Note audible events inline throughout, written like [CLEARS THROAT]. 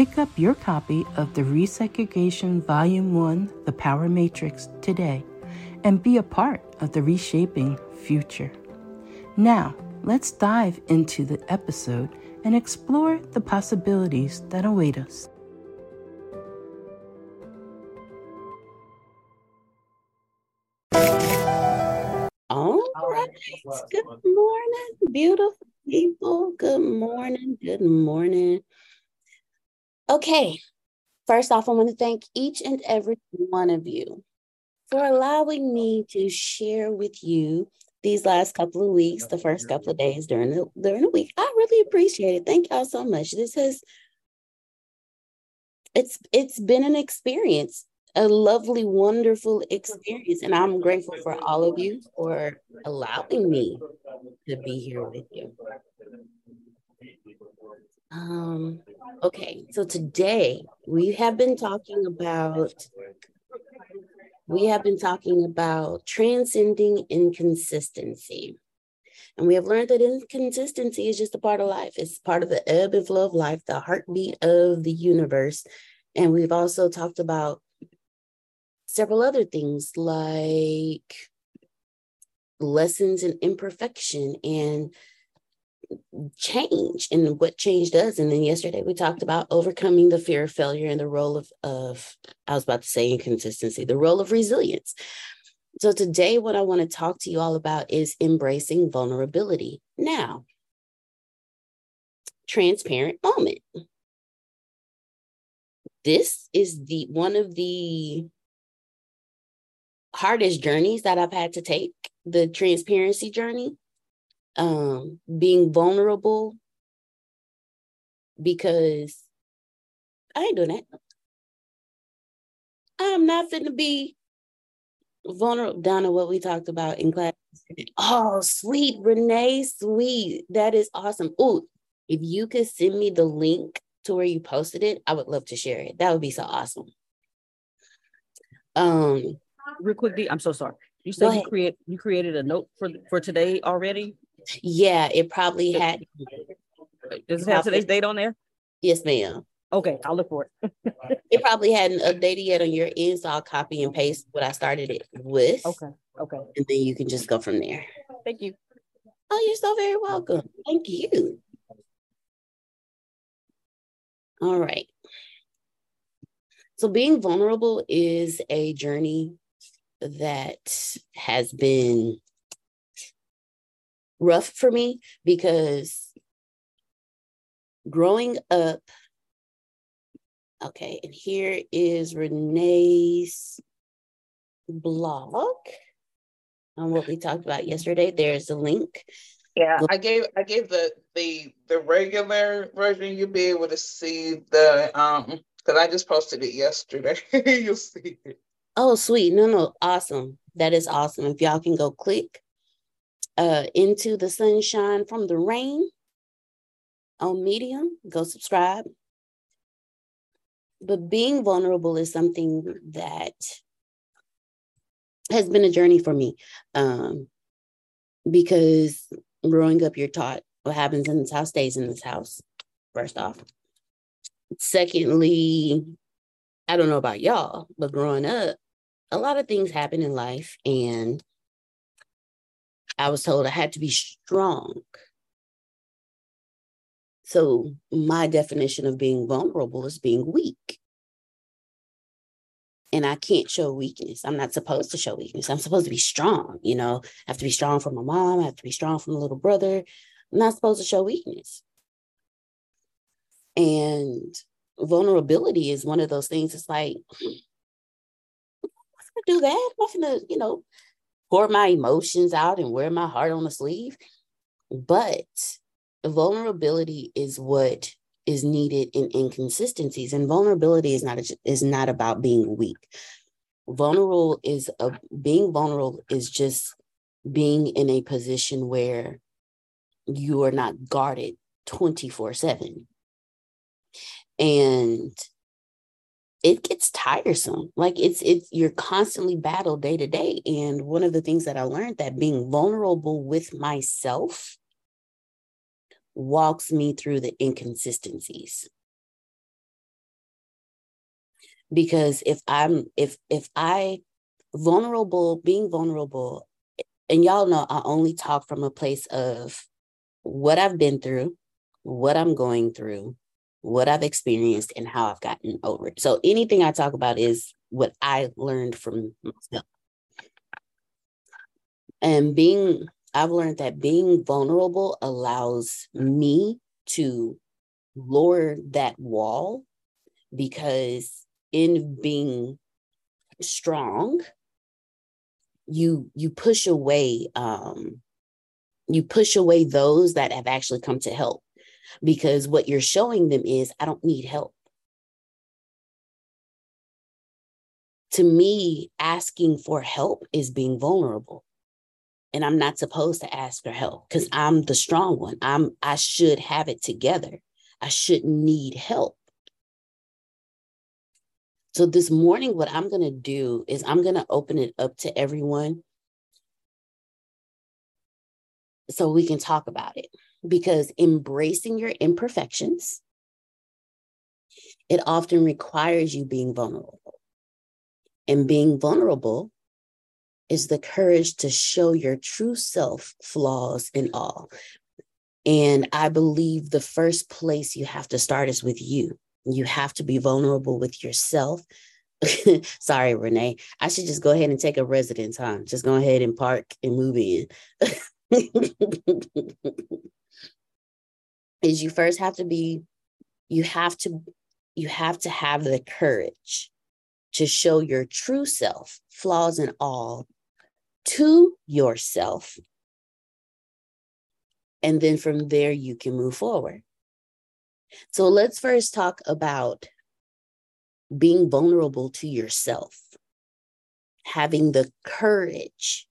Pick up your copy of the Resegregation Volume 1 The Power Matrix today and be a part of the reshaping future. Now, let's dive into the episode and explore the possibilities that await us. All right. Good morning, beautiful people. Good morning. Good morning. Okay, first off, I want to thank each and every one of you for allowing me to share with you these last couple of weeks, the first couple of days during the during the week. I really appreciate it. Thank y'all so much. This has it's it's been an experience, a lovely, wonderful experience, and I'm grateful for all of you for allowing me to be here with you. Um, okay, so today we have been talking about we have been talking about transcending inconsistency. And we have learned that inconsistency is just a part of life. It's part of the ebb and flow of life, the heartbeat of the universe. And we've also talked about several other things like lessons in imperfection and change and what change does. And then yesterday we talked about overcoming the fear of failure and the role of, of I was about to say inconsistency, the role of resilience. So today, what I want to talk to you all about is embracing vulnerability. Now, transparent moment. This is the one of the hardest journeys that I've had to take, the transparency journey um, being vulnerable because I ain't doing that. I'm not going to be vulnerable. Donna, what we talked about in class. Oh, sweet, Renee, sweet. That is awesome. Oh, if you could send me the link to where you posted it, I would love to share it. That would be so awesome. Um, real quick, D, I'm so sorry. You said you create you created a note for for today already. Yeah, it probably had. Does it have today's date on there? Yes, ma'am. Okay, I'll look for it. it probably hadn't updated yet on your end, so I'll copy and paste what I started it with. Okay. Okay. And then you can just go from there. Thank you. Oh, you're so very welcome. Thank you. All right. So being vulnerable is a journey that has been rough for me because growing up, okay, and here is Renee's blog on what we talked about yesterday. There's a link. Yeah, I gave I gave the the the regular version. You'll be able to see the um because I just posted it yesterday. [LAUGHS] You'll see it. Oh, sweet. No, no, awesome. That is awesome. If y'all can go click uh into the sunshine from the rain on Medium, go subscribe. But being vulnerable is something that has been a journey for me um, because growing up, you're taught what happens in this house stays in this house, first off. Secondly, I don't know about y'all, but growing up, a lot of things happen in life, and I was told I had to be strong. So, my definition of being vulnerable is being weak and I can't show weakness. I'm not supposed to show weakness. I'm supposed to be strong. You know, I have to be strong for my mom. I have to be strong for my little brother. I'm not supposed to show weakness. And vulnerability is one of those things. It's like, hmm, I'm gonna do that. I'm gonna, you know, pour my emotions out and wear my heart on the sleeve. But vulnerability is what is needed in inconsistencies and vulnerability is not a, is not about being weak vulnerable is a being vulnerable is just being in a position where you are not guarded 24 7 and it gets tiresome. Like it's it's you're constantly battled day to day and one of the things that i learned that being vulnerable with myself walks me through the inconsistencies. Because if i'm if if i vulnerable being vulnerable and y'all know i only talk from a place of what i've been through what i'm going through what i've experienced and how i've gotten over it. So anything i talk about is what i learned from myself. And being I've learned that being vulnerable allows me to lower that wall because in being strong you you push away um you push away those that have actually come to help because what you're showing them is I don't need help to me asking for help is being vulnerable and I'm not supposed to ask for help because I'm the strong one. I'm I should have it together. I shouldn't need help. So this morning, what I'm gonna do is I'm gonna open it up to everyone so we can talk about it. Because embracing your imperfections, it often requires you being vulnerable. And being vulnerable is the courage to show your true self, flaws and all. And I believe the first place you have to start is with you. You have to be vulnerable with yourself. [LAUGHS] Sorry, Renee. I should just go ahead and take a residence, huh? Just go ahead and park and move in. [LAUGHS] is you first have to be, you have to, you have to have the courage to show your true self, flaws and all, to yourself. And then from there, you can move forward. So let's first talk about being vulnerable to yourself, having the courage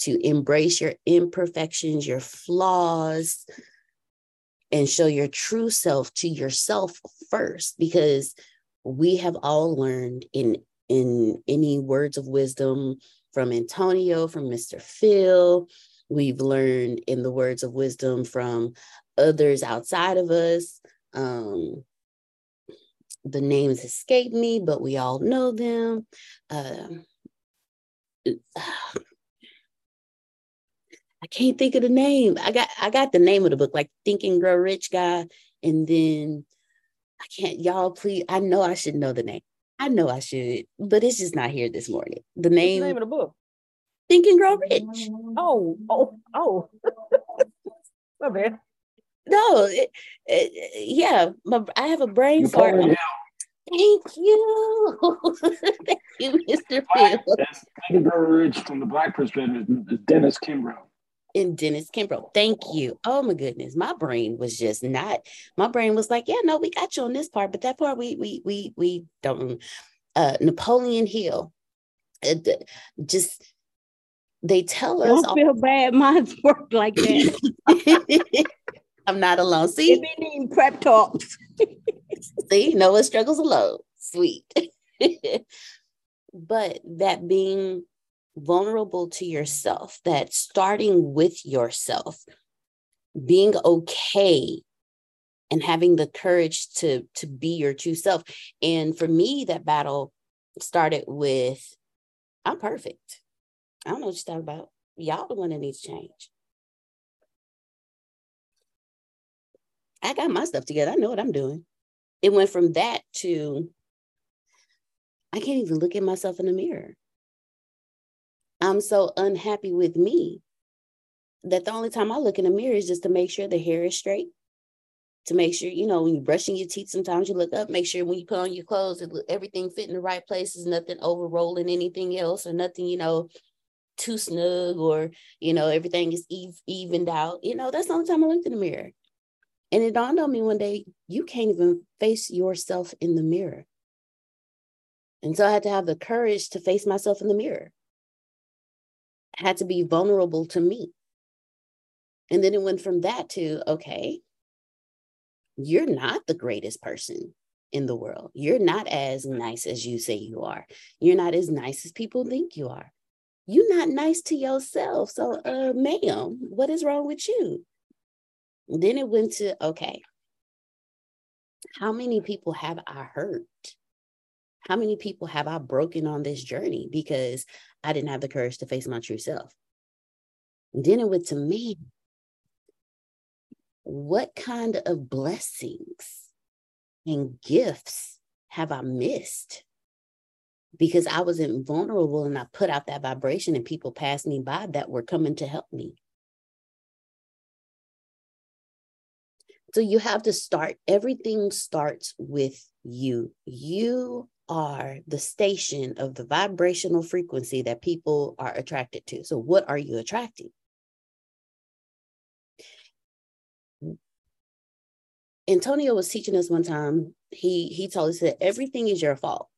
to embrace your imperfections, your flaws, and show your true self to yourself first, because we have all learned in in any words of wisdom from Antonio, from Mr. Phil. We've learned in the words of wisdom from others outside of us. Um, the names escape me, but we all know them. Uh, [SIGHS] can't think of the name. I got I got the name of the book, like Think and Grow Rich guy, and then I can't, y'all, please. I know I should know the name. I know I should, but it's just not here this morning. The name, the name of the book. Think and Grow Rich. Oh, oh, oh. [LAUGHS] My bad. No, it, it, yeah, my, I have a brain fart. Thank you. [LAUGHS] Thank you, Mr. Phil. That's Think and Grow Rich from the Black perspective Dennis Kimbro. And Dennis Kimbro. Thank you. Oh my goodness. My brain was just not, my brain was like, yeah, no, we got you on this part, but that part we we we we don't uh Napoleon Hill. Uh, just they tell us don't feel bad. [LAUGHS] Mine's work like [LAUGHS] that. I'm not alone. See, it be needing prep talks. [LAUGHS] See, Noah struggles alone. Sweet. but that being vulnerable to yourself, that starting with yourself, being okay and having the courage to to be your true self. And for me, that battle started with I'm perfect. I don't know what you're talking about. Y'all the one that needs change. I got my stuff together. I know what I'm doing. It went from that to I can't even look at myself in the mirror. I'm so unhappy with me that the only time I look in the mirror is just to make sure the hair is straight, to make sure, you know, when you're brushing your teeth, sometimes you look up, make sure when you put on your clothes, everything fit in the right places, nothing over rolling anything else or nothing, you know, too snug or, you know, everything is evened out. You know, that's the only time I looked in the mirror. And it dawned on me one day, you can't even face yourself in the mirror. And so I had to have the courage to face myself in the mirror. Had to be vulnerable to me. And then it went from that to, okay, you're not the greatest person in the world. You're not as nice as you say you are. You're not as nice as people think you are. You're not nice to yourself. So, uh, ma'am, what is wrong with you? Then it went to, okay, how many people have I hurt? How many people have I broken on this journey because I didn't have the courage to face my true self? And then it went to me. What kind of blessings and gifts have I missed? Because I wasn't vulnerable and I put out that vibration and people passed me by that were coming to help me. So you have to start, everything starts with you. You are the station of the vibrational frequency that people are attracted to. So, what are you attracting? Antonio was teaching us one time. He he told us that everything is your fault.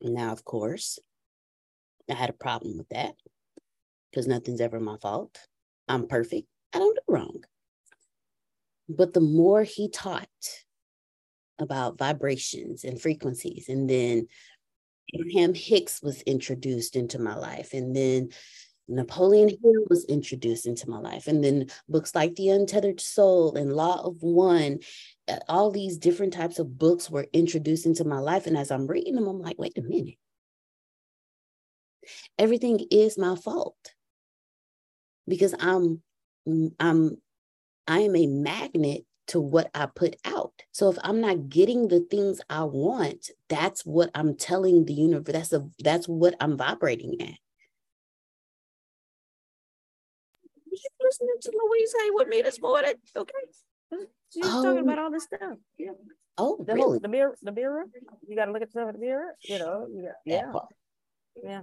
Now, of course, I had a problem with that because nothing's ever my fault. I'm perfect. I don't do wrong. But the more he taught about vibrations and frequencies, and then Abraham Hicks was introduced into my life, and then Napoleon Hill was introduced into my life, and then books like The Untethered Soul and Law of One, uh, all these different types of books were introduced into my life. And as I'm reading them, I'm like, wait a minute. Everything is my fault because I'm I'm I am a magnet to what I put out. So if I'm not getting the things I want, that's what I'm telling the universe. That's a that's what I'm vibrating at. listening to Louise Hay with me this morning. Okay. She's oh. talking about all this stuff. Yeah. Oh, the, really? the mirror, the mirror. You got to look at yourself in the mirror. You know, yeah, yeah.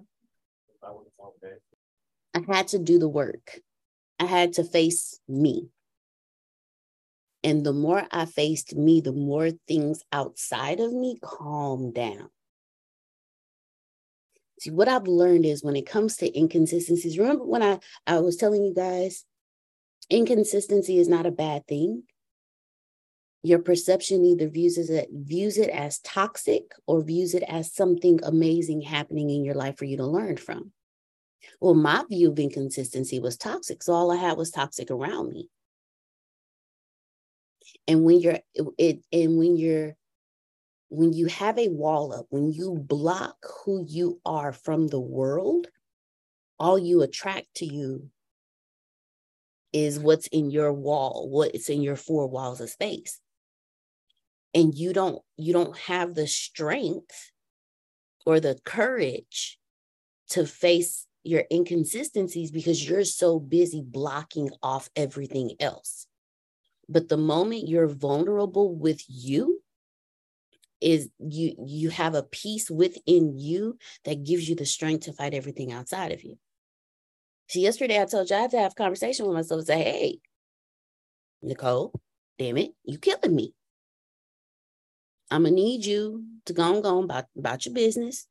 I had to do the work. I had to face me. And the more I faced me, the more things outside of me calmed down. See, what I've learned is when it comes to inconsistencies, remember when I, I was telling you guys, inconsistency is not a bad thing. Your perception either views it, views it as toxic or views it as something amazing happening in your life for you to learn from. Well, my view of inconsistency was toxic. So all I had was toxic around me and when you're it and when you're when you have a wall up when you block who you are from the world all you attract to you is what's in your wall what's in your four walls of space and you don't you don't have the strength or the courage to face your inconsistencies because you're so busy blocking off everything else. But the moment you're vulnerable with you, is you you have a peace within you that gives you the strength to fight everything outside of you. See, yesterday I told you I had to have conversation with myself and say, hey, Nicole, damn it, you killing me. I'm gonna need you to go on, go about, about your business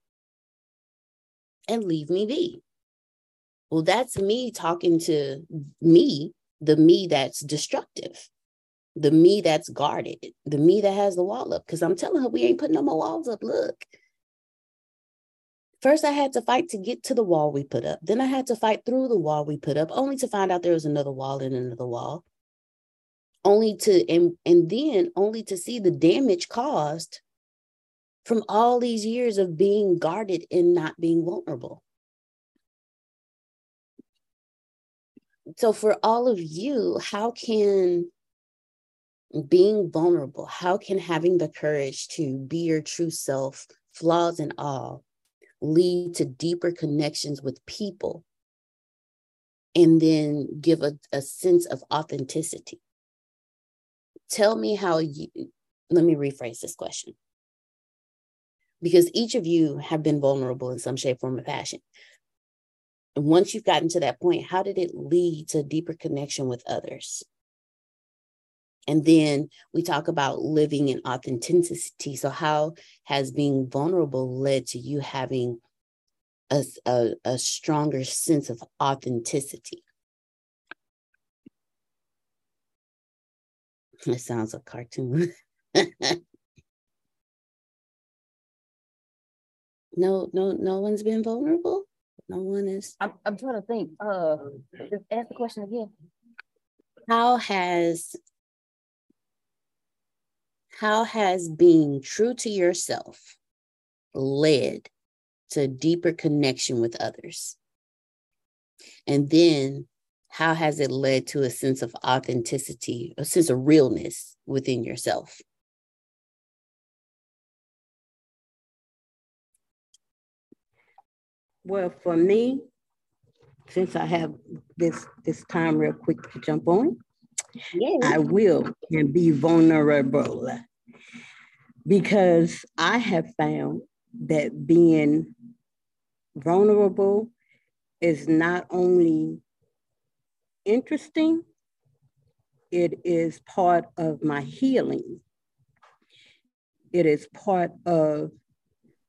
and leave me be. Well, that's me talking to me, the me that's destructive, the me that's guarded, the me that has the wall up. Because I'm telling her we ain't putting no more walls up. Look. First, I had to fight to get to the wall we put up. Then I had to fight through the wall we put up, only to find out there was another wall and another wall. Only to, and, and then only to see the damage caused from all these years of being guarded and not being vulnerable. so for all of you how can being vulnerable how can having the courage to be your true self flaws and all lead to deeper connections with people and then give a, a sense of authenticity? Tell me how you let me rephrase this question. Because each of you have been vulnerable in some shape form or fashion. Once you've gotten to that point, how did it lead to deeper connection with others? And then we talk about living in authenticity. So, how has being vulnerable led to you having a, a, a stronger sense of authenticity? [LAUGHS] It sounds a cartoon. [LAUGHS] no, no, no one's been vulnerable. No one is. I'm, I'm trying to think. Uh, just ask the question again. How has how has being true to yourself led to deeper connection with others? And then how has it led to a sense of authenticity, a sense of realness within yourself? Well, for me, since I have this this time real quick to jump on, yeah. I will and be vulnerable because I have found that being vulnerable is not only interesting, it is part of my healing. It is part of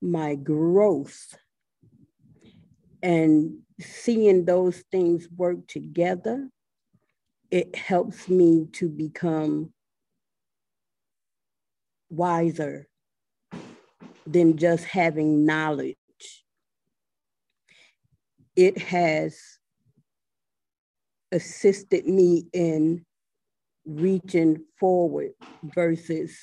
my growth and seeing those things work together, it helps me to become wiser than just having knowledge. It has assisted me in reaching forward versus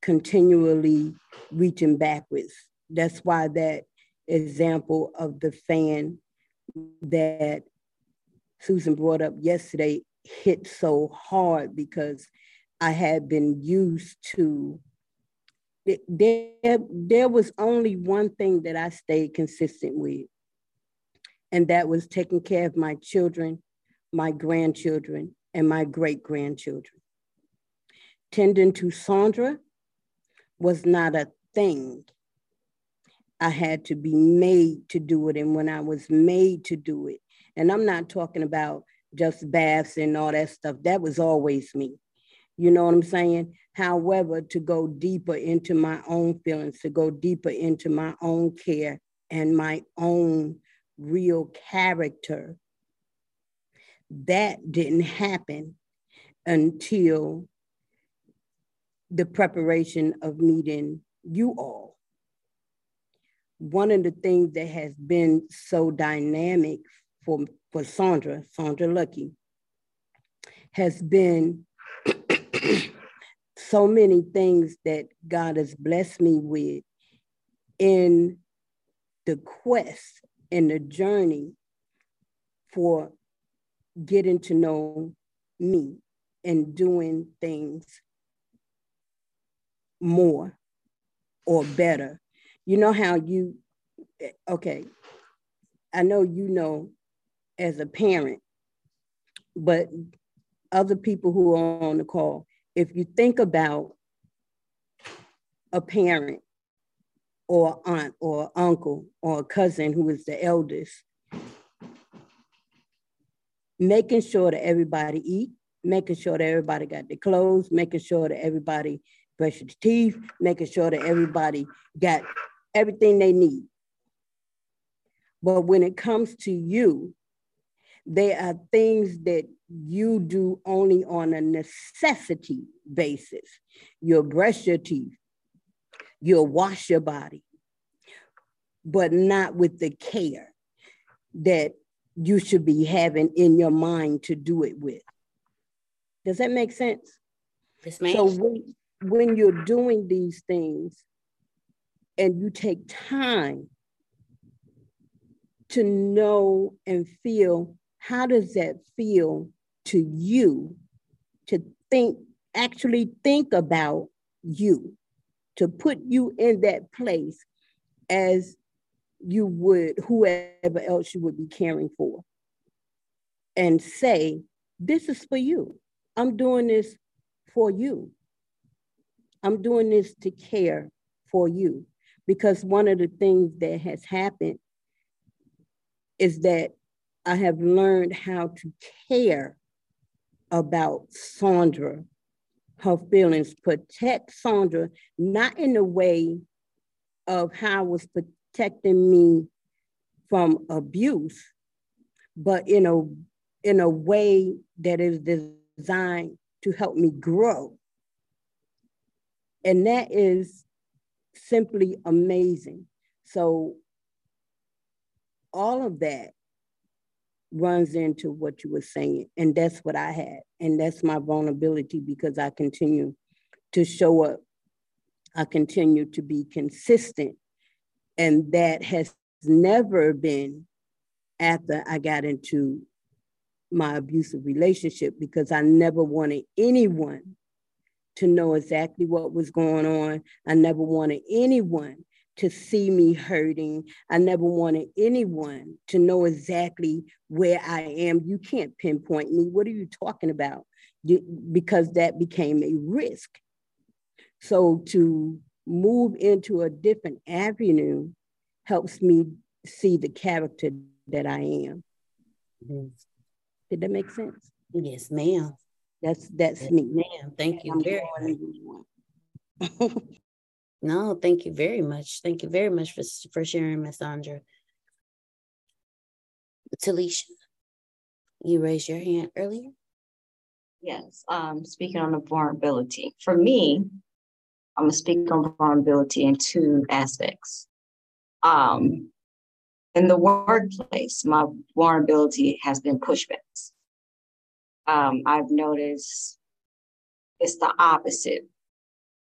continually reaching backwards. That's why that example of the fan that Susan brought up yesterday hit so hard because I had been used to there, there was only one thing that I stayed consistent with, and that was taking care of my children, my grandchildren, and my great grandchildren. Tending to Sandra was not a thing I had to be made to do it. And when I was made to do it, and I'm not talking about just baths and all that stuff, that was always me. You know what I'm saying? However, to go deeper into my own feelings, to go deeper into my own care and my own real character, that didn't happen until the preparation of meeting you all one of the things that has been so dynamic for, for Sandra, Sandra Lucky, has been [COUGHS] so many things that God has blessed me with in the quest and the journey for getting to know me and doing things more or better. You know how you, okay, I know you know as a parent, but other people who are on the call, if you think about a parent or aunt or uncle or a cousin who is the eldest, making sure that everybody eat, making sure that everybody got their clothes, making sure that everybody brushes their teeth, making sure that everybody got everything they need. But when it comes to you, there are things that you do only on a necessity basis. You'll brush your teeth, you'll wash your body, but not with the care that you should be having in your mind to do it with. Does that make sense? Yes, ma'am. So when, when you're doing these things and you take time to know and feel how does that feel to you to think actually think about you to put you in that place as you would whoever else you would be caring for? And say this is for you. I'm doing this for you. I'm doing this to care for you. Because one of the things that has happened is that i have learned how to care about sandra her feelings protect sandra not in a way of how I was protecting me from abuse, but in a in a way that is designed to help me grow. And that is simply amazing. So all of that runs into what you were saying. And that's what I had. And that's my vulnerability because I continue to show up. I continue to be consistent and that has never been after I got into my abusive relationship because I never wanted anyone to know exactly what was going on. I never wanted anyone to see me hurting. I never wanted anyone to know exactly where I am. You can't pinpoint me. What are you talking about? Because that became a risk. So to move into a different avenue helps me see the character that I am. Mhm. Did that make sense? Yes, ma'am. That's that's Yes, me. ma'am. Thank you very. [LAUGHS] No, thank you very much. Thank you very much for for sharing, Miss Sandra. Talisha, you raised your hand earlier. Yes, um, speaking on the vulnerability. For me, I'm gonna speak on vulnerability in two aspects. Um, in the workplace, my vulnerability has been pushbacks. Um, I've noticed it's the opposite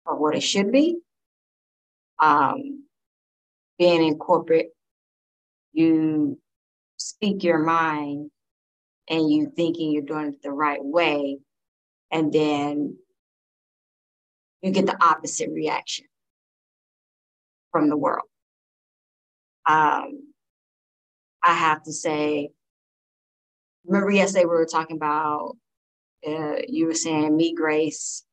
of what it should be. Um, being in corporate, you speak your mind and you thinking you're doing it the right way, and then you get the opposite reaction from the world. Um, I have to say, remember yesterday we were talking about, uh, you were saying me, Grace,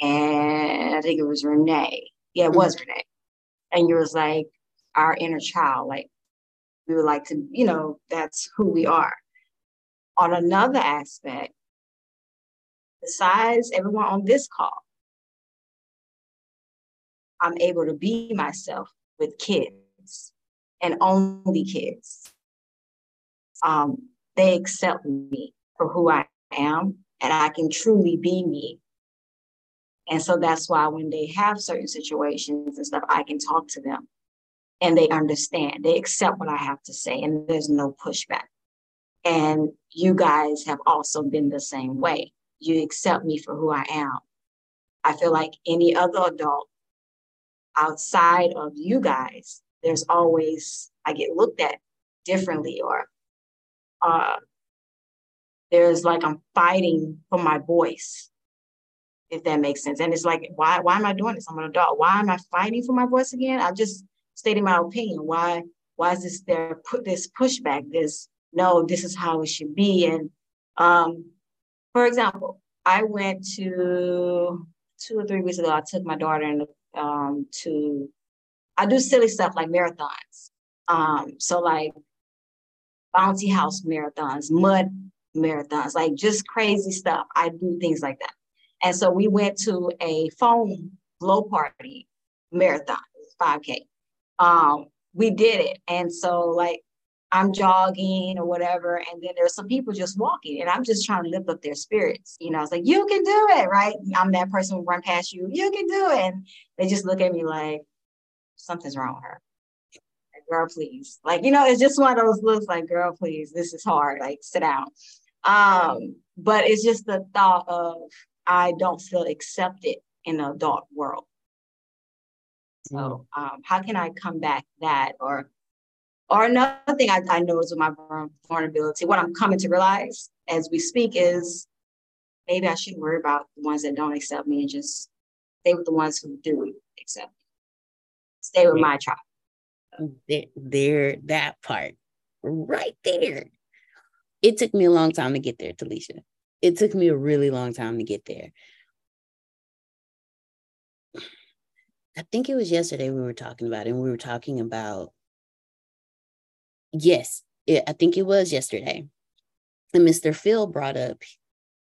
and I think it was Renee. Yeah, it was Renee. And you was like, our inner child, like we would like to, you know, that's who we are. On another aspect, besides everyone on this call, I'm able to be myself with kids and only kids. Um, they accept me for who I am, and I can truly be me. And so that's why when they have certain situations and stuff, I can talk to them and they understand. They accept what I have to say, and there's no pushback. And you guys have also been the same way. You accept me for who I am. I feel like any other adult outside of you guys, there's always, I get looked at differently, or uh, there's like I'm fighting for my voice. If that makes sense. And it's like, why, why am I doing this? I'm an adult. Why am I fighting for my voice again? I'm just stated my opinion. Why, why is this there put this pushback, this no, this is how it should be. And um, for example, I went to two or three weeks ago, I took my daughter and um, to I do silly stuff like marathons. Um, so like bouncy house marathons, mud marathons, like just crazy stuff. I do things like that. And so we went to a foam blow party marathon, 5K. Um, we did it. And so like I'm jogging or whatever, and then there's some people just walking, and I'm just trying to lift up their spirits. You know, it's like you can do it, right? I'm that person who run past you. You can do it, and they just look at me like something's wrong with her. Like, girl, please. Like you know, it's just one of those looks like, girl, please. This is hard. Like sit down. Um, but it's just the thought of I don't feel accepted in the adult world. So um, how can I come back that or or another thing I, I noticed with my vulnerability, what I'm coming to realize as we speak is maybe I shouldn't worry about the ones that don't accept me and just stay with the ones who do accept me. Stay with my tribe. There, there, that part right there. It took me a long time to get there, Talisha. It took me a really long time to get there. I think it was yesterday we were talking about it, and we were talking about yes, it, I think it was yesterday. And Mr. Phil brought up,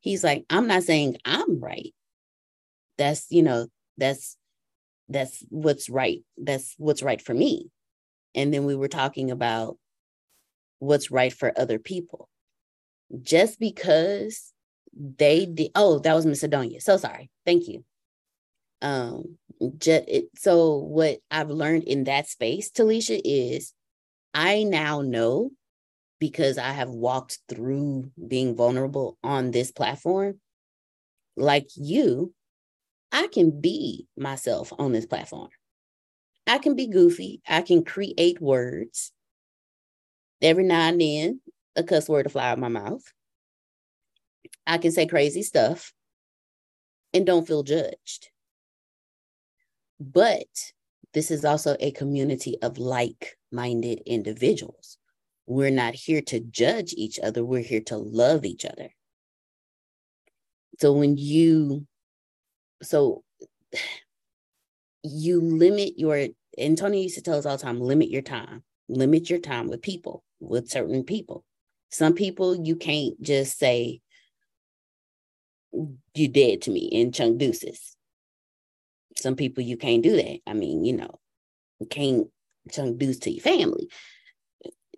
he's like, I'm not saying I'm right. That's, you know, that's that's what's right. That's what's right for me. And then we were talking about what's right for other people. Just because they did oh, that was Macedonia. So sorry. Thank you. Um just it, so what I've learned in that space, Talisha, is I now know because I have walked through being vulnerable on this platform, like you, I can be myself on this platform. I can be goofy. I can create words. Every now and then, a cuss word to fly out my mouth. I can say crazy stuff and don't feel judged. But this is also a community of like minded individuals. We're not here to judge each other, we're here to love each other. So when you, so [SIGHS] you limit your, and Tony used to tell us all the time limit your time, limit your time with people, with certain people. Some people you can't just say, you dead to me in chunk deuces some people you can't do that. I mean, you know, you can't introduce to your family.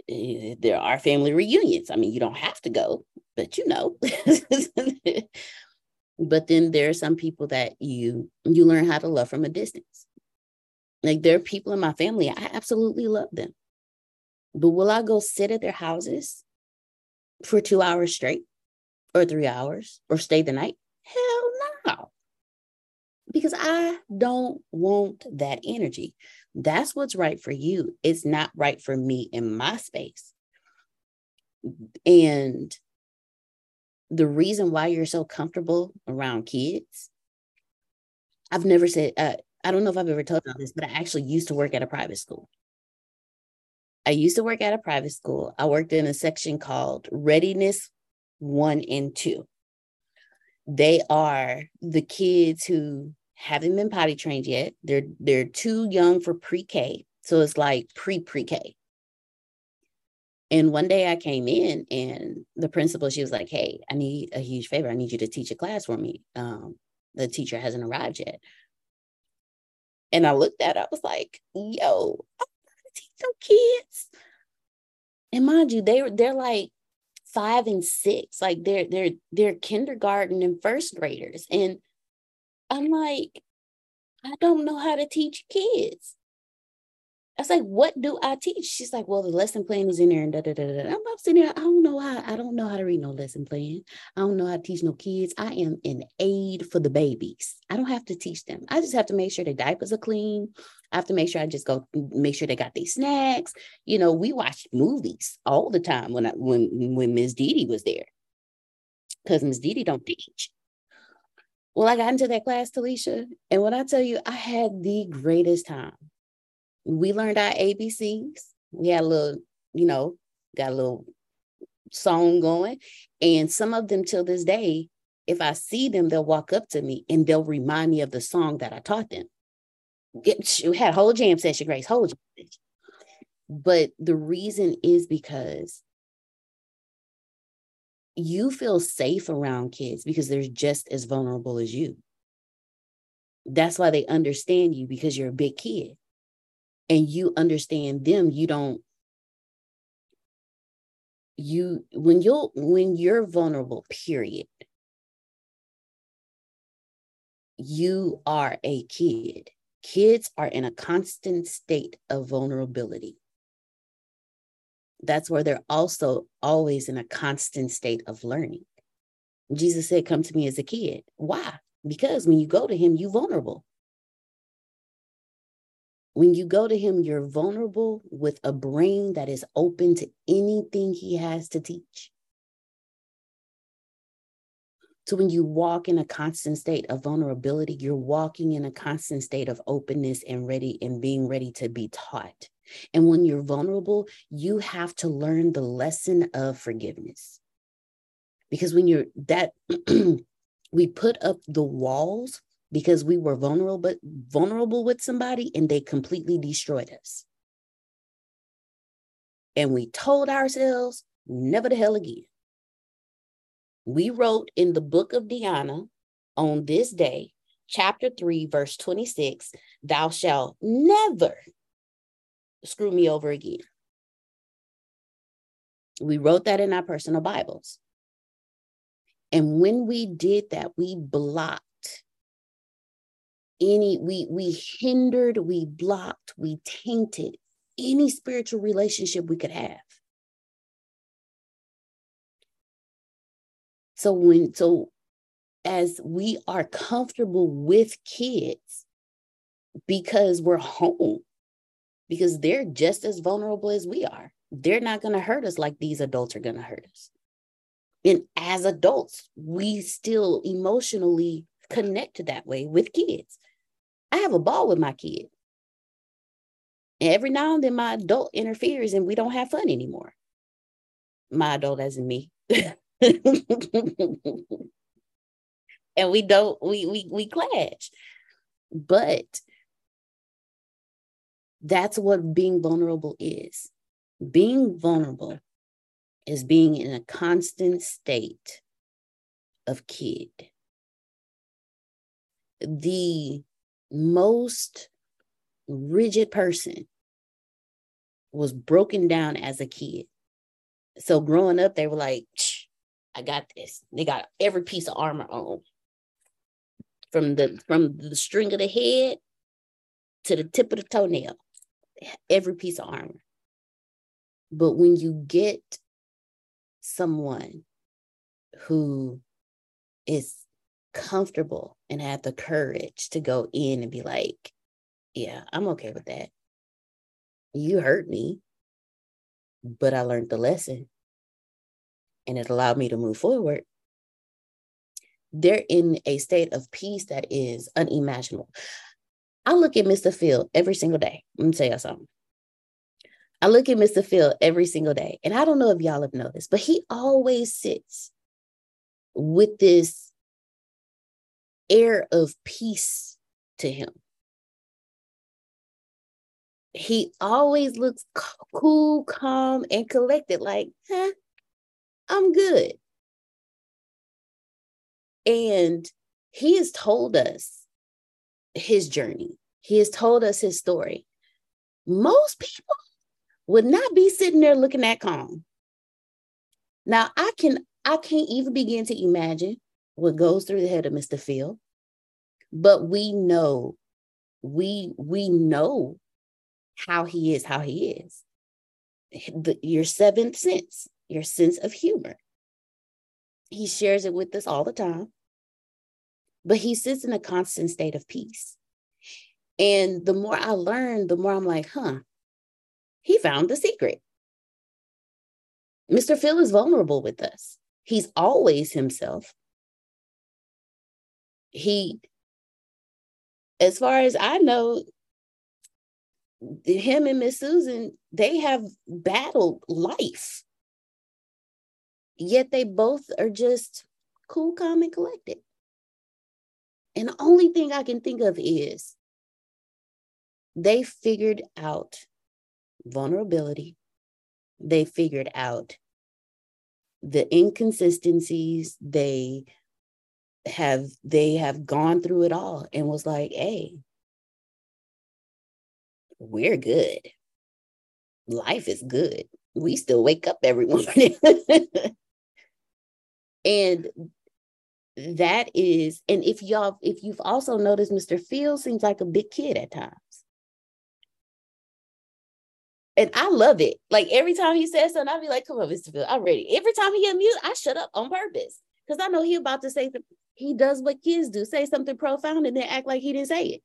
Eh, there are family reunions. I mean, you don't have to go, but you know. [LAUGHS] but then there are some people that you you learn how to love from a distance. Like there are people in my family, I absolutely love them. But will I go sit at their houses for two hours straight or three hours or stay the night? Hell no because I don't want that energy. That's what's right for you. It's not right for me in my space. And the reason why you're so comfortable around kids, I've never said, uh, I don't know if I've ever told you this, but I actually used to work at a private school. I used to work at a private school. I worked in a section called Readiness One and Two. They are the kids who haven't been potty trained yet. They're they're too young for pre-K. So it's like pre-pre-K. And one day I came in and the principal, she was like, Hey, I need a huge favor. I need you to teach a class for me. Um, the teacher hasn't arrived yet. And I looked at I was like, yo, I'm gonna teach some kids. And mind you, they they're like five and six, like they're they're they're kindergarten and first graders. And I'm like, I don't know how to teach kids. I was like, what do I teach? She's like, well, the lesson plan is in there and da da da da. I'm sitting there, I don't know how, I don't know how to read no lesson plan. I don't know how to teach no kids. I am an aid for the babies. I don't have to teach them. I just have to make sure their diapers are clean. I have to make sure I just go make sure they got their snacks. You know, we watched movies all the time when I when when Miss Didi was there. Because Miss Didi don't teach. Well, I got into that class, Talisha, and when I tell you, I had the greatest time. We learned our ABCs. We had a little, you know, got a little song going. And some of them till this day, if I see them, they'll walk up to me and they'll remind me of the song that I taught them. Get, we had whole jam session, Grace, whole jam session. But the reason is because you feel safe around kids because they're just as vulnerable as you. That's why they understand you because you're a big kid and you understand them. You don't, you, when you're, when you're vulnerable, period, you are a kid. Kids are in a constant state of vulnerability that's where they're also always in a constant state of learning. Jesus said, Come to me as a kid. Why? Because when you go to him, you're vulnerable. When you go to him, you're vulnerable with a brain that is open to anything he has to teach. So when you walk in a constant state of vulnerability, you're walking in a constant state of openness and ready and being ready to be taught. And when you're vulnerable, you have to learn the lesson of forgiveness. Because when you're that, [CLEARS THROAT] we put up the walls because we were vulnerable, but vulnerable with somebody and they completely destroyed us. And we told ourselves, never the hell again. We wrote in the book of Diana on this day, chapter 3, verse 26, thou shalt never screw me over again. We wrote that in our personal Bibles. And when we did that, we blocked any, we we hindered, we blocked, we tainted any spiritual relationship we could have. So when so as we are comfortable with kids because we're home because they're just as vulnerable as we are. They're not going to hurt us like these adults are going to hurt us. And as adults, we still emotionally connect that way with kids. I have a ball with my kid. And every now and then my adult interferes and we don't have fun anymore. My adult as in me. [LAUGHS] and we don't we we we clash. But that's what being vulnerable is. Being vulnerable is being in a constant state of kid. The most rigid person was broken down as a kid. So growing up, they were like, I got this. They got every piece of armor on. From the from the string of the head to the tip of the toenail every piece of armor. But when you get someone who is comfortable and have the courage to go in and be like, yeah, I'm okay with that. You hurt me, but I learned the lesson and it allowed me to move forward. They're in a state of peace that is unimaginable. I look at Mr. Phil every single day. Let me tell y'all something. I look at Mr. Phil every single day. And I don't know if y'all have noticed, but he always sits with this air of peace to him. He always looks cool, calm, and collected, like, huh, I'm good. And he has told us his journey. He has told us his story. Most people would not be sitting there looking at calm. Now I can I can't even begin to imagine what goes through the head of Mr. Phil, but we know, we we know how he is, how he is. The, your seventh sense, your sense of humor. He shares it with us all the time, but he sits in a constant state of peace. And the more I learn, the more I'm like, huh, he found the secret. Mr. Phil is vulnerable with us. He's always himself. He, as far as I know, him and Miss Susan, they have battled life. Yet they both are just cool, calm, and collected. And the only thing I can think of is they figured out vulnerability. They figured out the inconsistencies. They have they have gone through it all and was like, hey, we're good. Life is good. We still wake up every [LAUGHS] morning. and that is, and if y'all, if you've also noticed, Mr. Phil seems like a big kid at times. And I love it. Like every time he says something, I'll be like, come on, Mr. Phil, I'm ready. Every time he music, I shut up on purpose. Because I know he about to say he does what kids do, say something profound and then act like he didn't say it.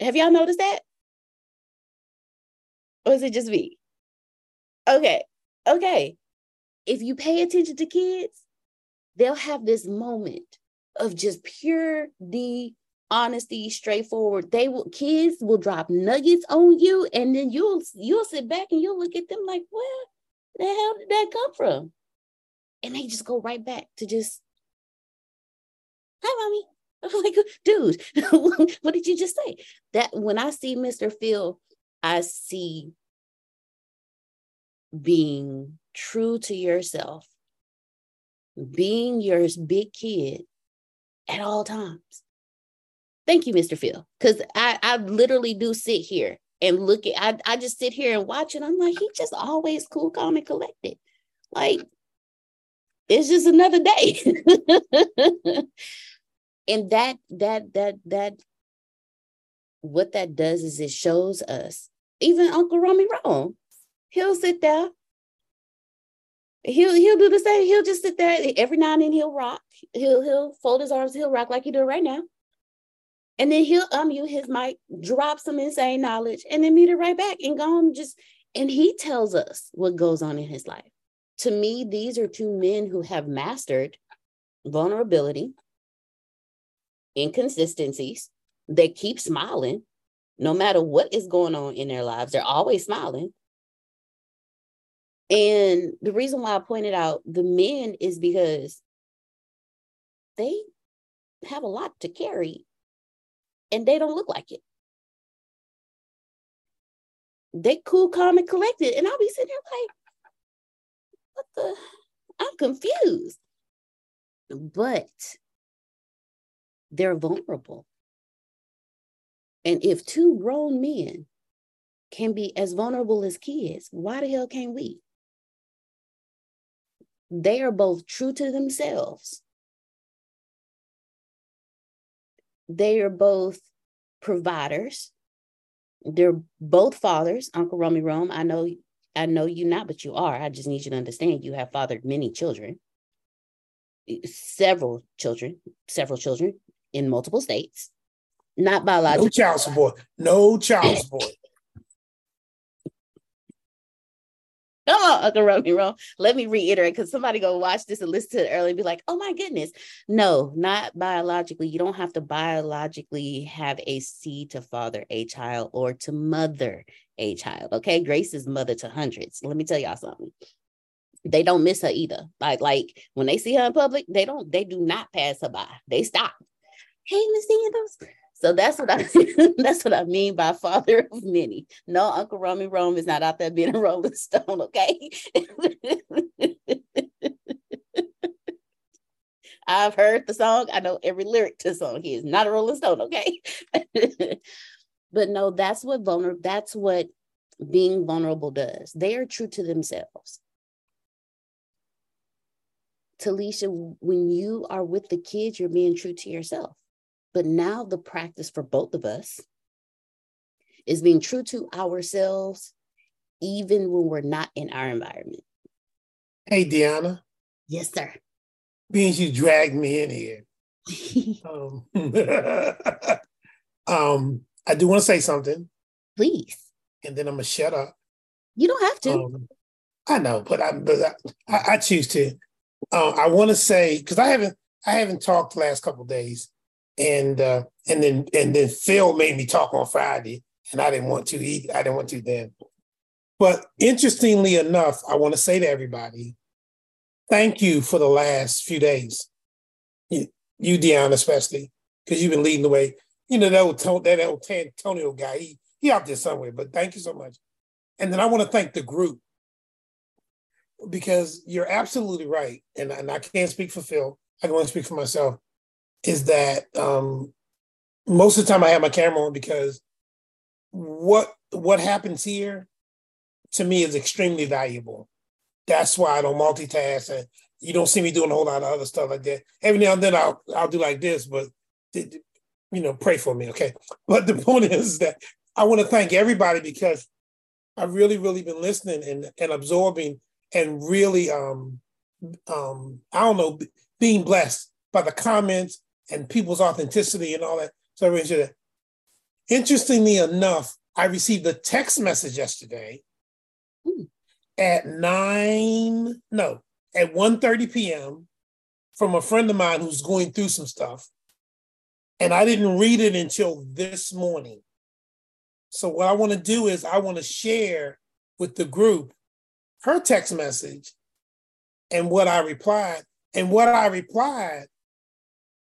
Have y'all noticed that? Or is it just me? Okay. Okay. If you pay attention to kids, they'll have this moment of just pure the honesty, straightforward. They will kids will drop nuggets on you, and then you'll you'll sit back and you'll look at them like, where the hell did that come from? And they just go right back to just, hi, mommy. [LAUGHS] I'm like, dude, [LAUGHS] what did you just say? That when I see Mr. Phil, I see being true to yourself being your big kid at all times. Thank you, Mr. Phil. Because I, I literally do sit here and look at I, I just sit here and watch it. I'm like, he just always cool, calm, and collected. Like it's just another day. [LAUGHS] and that that that that what that does is it shows us, even Uncle Romy Rome, he'll sit there he'll he'll do the same. He'll just sit there every now and then. He'll rock. He'll he'll fold his arms. He'll rock like he do right now. And then he'll unmute his mic, drop some insane knowledge, and then meet it right back and go on. Just and he tells us what goes on in his life. To me, these are two men who have mastered vulnerability, inconsistencies. They keep smiling no matter what is going on in their lives. They're always smiling. And the reason why I pointed out the men is because they have a lot to carry and they don't look like it. They cool, calm, and collected. And I'll be sitting there like, what the? I'm confused. But they're vulnerable. And if two grown men can be as vulnerable as kids, why the hell can't we? they are both true to themselves. They are both providers. They're both fathers. Uncle Romy Rome, I know, I know you not, but you are. I just need you to understand you have fathered many children, eh, several children, several children in multiple states. Not biological. No child support. No child [COUGHS] support. Come on, Uncle Romy Rome. Let me reiterate because somebody go watch this and listen to it early and be like, oh my goodness. No, not biologically. You don't have to biologically have a seed to father a child or to mother a child. Okay. Grace is mother to hundreds. Let me tell y'all something. They don't miss her either. Like, like when they see her in public, they don't, they do not pass her by. They stop. Hey, Miss Sanders, so that's what I [LAUGHS] that's what I mean by father of many. No, Uncle Romy Rome is not out there being a Rolling Stone, okay? [LAUGHS] I've heard the song. I know every lyric to the song. He is not a Rolling Stone, okay? [LAUGHS] but no, that's what vulnerable, that's what being vulnerable does. They are true to themselves. Talisha, when you are with the kids, you're being true to yourself. But now the practice for both of us is being true to ourselves, even when we're not in our environment. Hey, Deanna. Yes, sir. Being you dragged me in here. [LAUGHS] um, [LAUGHS] um, I do want to say something. Please. And then I'm gonna shut up. You don't have to. Um, I know, but I, but I, I choose to. Uh, I want to say because I haven't I haven't talked the last couple days, and uh, and then and then Phil made me talk on Friday, and I didn't want to eat. I didn't want to then. But interestingly enough, I want to say to everybody, thank you for the last few days. You, you Dion, especially, because you've been leading the way. You know, that old, that old Antonio guy, he, he out there somewhere, but thank you so much. And then I want to thank the group because you're absolutely right. And, and I can't speak for Phil, I can only speak for myself, is that um, most of the time I have my camera on because what what happens here to me is extremely valuable. That's why I don't multitask and you don't see me doing a whole lot of other stuff like that. Every now and then I'll I'll do like this, but you know, pray for me, okay? But the [LAUGHS] point is that I want to thank everybody because I've really, really been listening and, and absorbing and really um um I don't know being blessed by the comments and people's authenticity and all that. So I really should Interestingly enough, I received a text message yesterday hmm. at nine, no, at 1.30 p.m. from a friend of mine who's going through some stuff. And I didn't read it until this morning. So what I want to do is I want to share with the group her text message and what I replied. And what I replied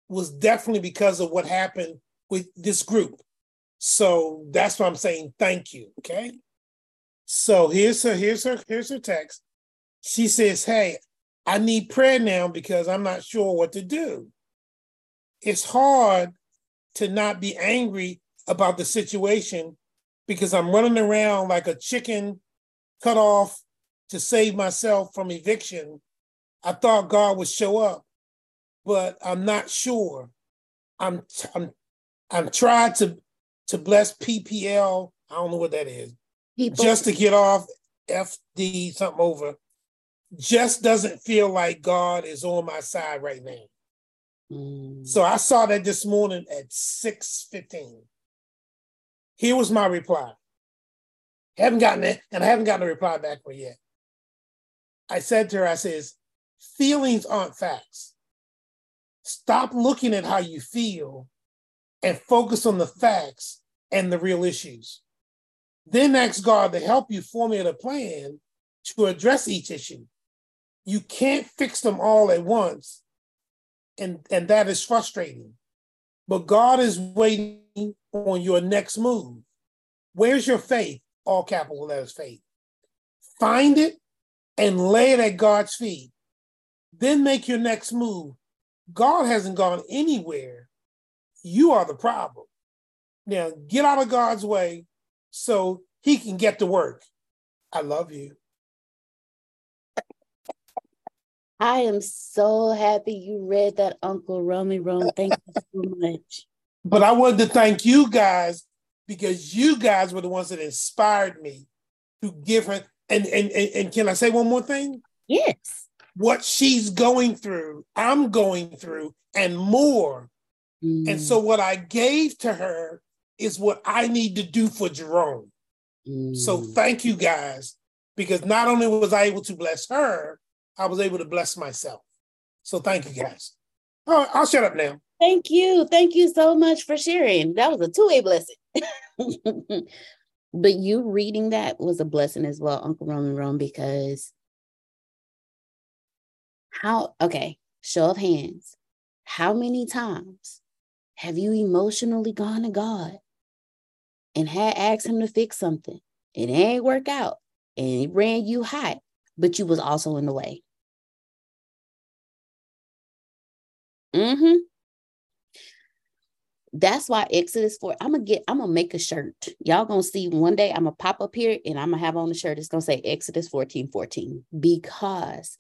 was definitely because of what happened with this group. So that's why I'm saying thank you. Okay. So here's her, here's her, here's her text. She says, Hey, I need prayer now because I'm not sure what to do. It's hard to not be angry about the situation because I'm running around like a chicken cut off to save myself from eviction. I thought God would show up, but I'm not sure. I'm I'm I'm trying to to bless PPL. I don't know what that is. People. Just to get off FD something over. Just doesn't feel like God is on my side right now. Mm. So I saw that this morning at 6:15. Here was my reply. Haven't gotten it, and I haven't gotten a reply back from yet. I said to her, I says, feelings aren't facts. Stop looking at how you feel and focus on the facts and the real issues. Then ask God to help you formulate a plan to address each issue. You can't fix them all at once, and, and that is frustrating. But God is waiting on your next move. Where's your faith? All capital letters faith. Find it and lay it at God's feet. Then make your next move. God hasn't gone anywhere. You are the problem. Now get out of God's way so he can get to work. I love you. I am so happy you read that, Uncle Romy Rome. Thank you so much. But I wanted to thank you guys because you guys were the ones that inspired me to give her. And and and, and can I say one more thing? Yes. What she's going through, I'm going through, and more. Mm. And so what I gave to her is what I need to do for Jerome. Mm. So thank you guys, because not only was I able to bless her, I was able to bless myself. So thank you guys. All right, I'll shut up now. Thank you. Thank you so much for sharing. That was a two-way blessing. [LAUGHS] but you reading that was a blessing as well, Uncle Romy Rome, because how okay, show of hands. How many times have you emotionally gone to God and had asked him to fix something it ain't work out and it ran you hot, but you was also in the way. Mm-hmm. That's why Exodus 4, I'm gonna get, I'm gonna make a shirt. Y'all gonna see one day I'm gonna pop up here and I'm gonna have on the shirt. It's gonna say Exodus 14 14 because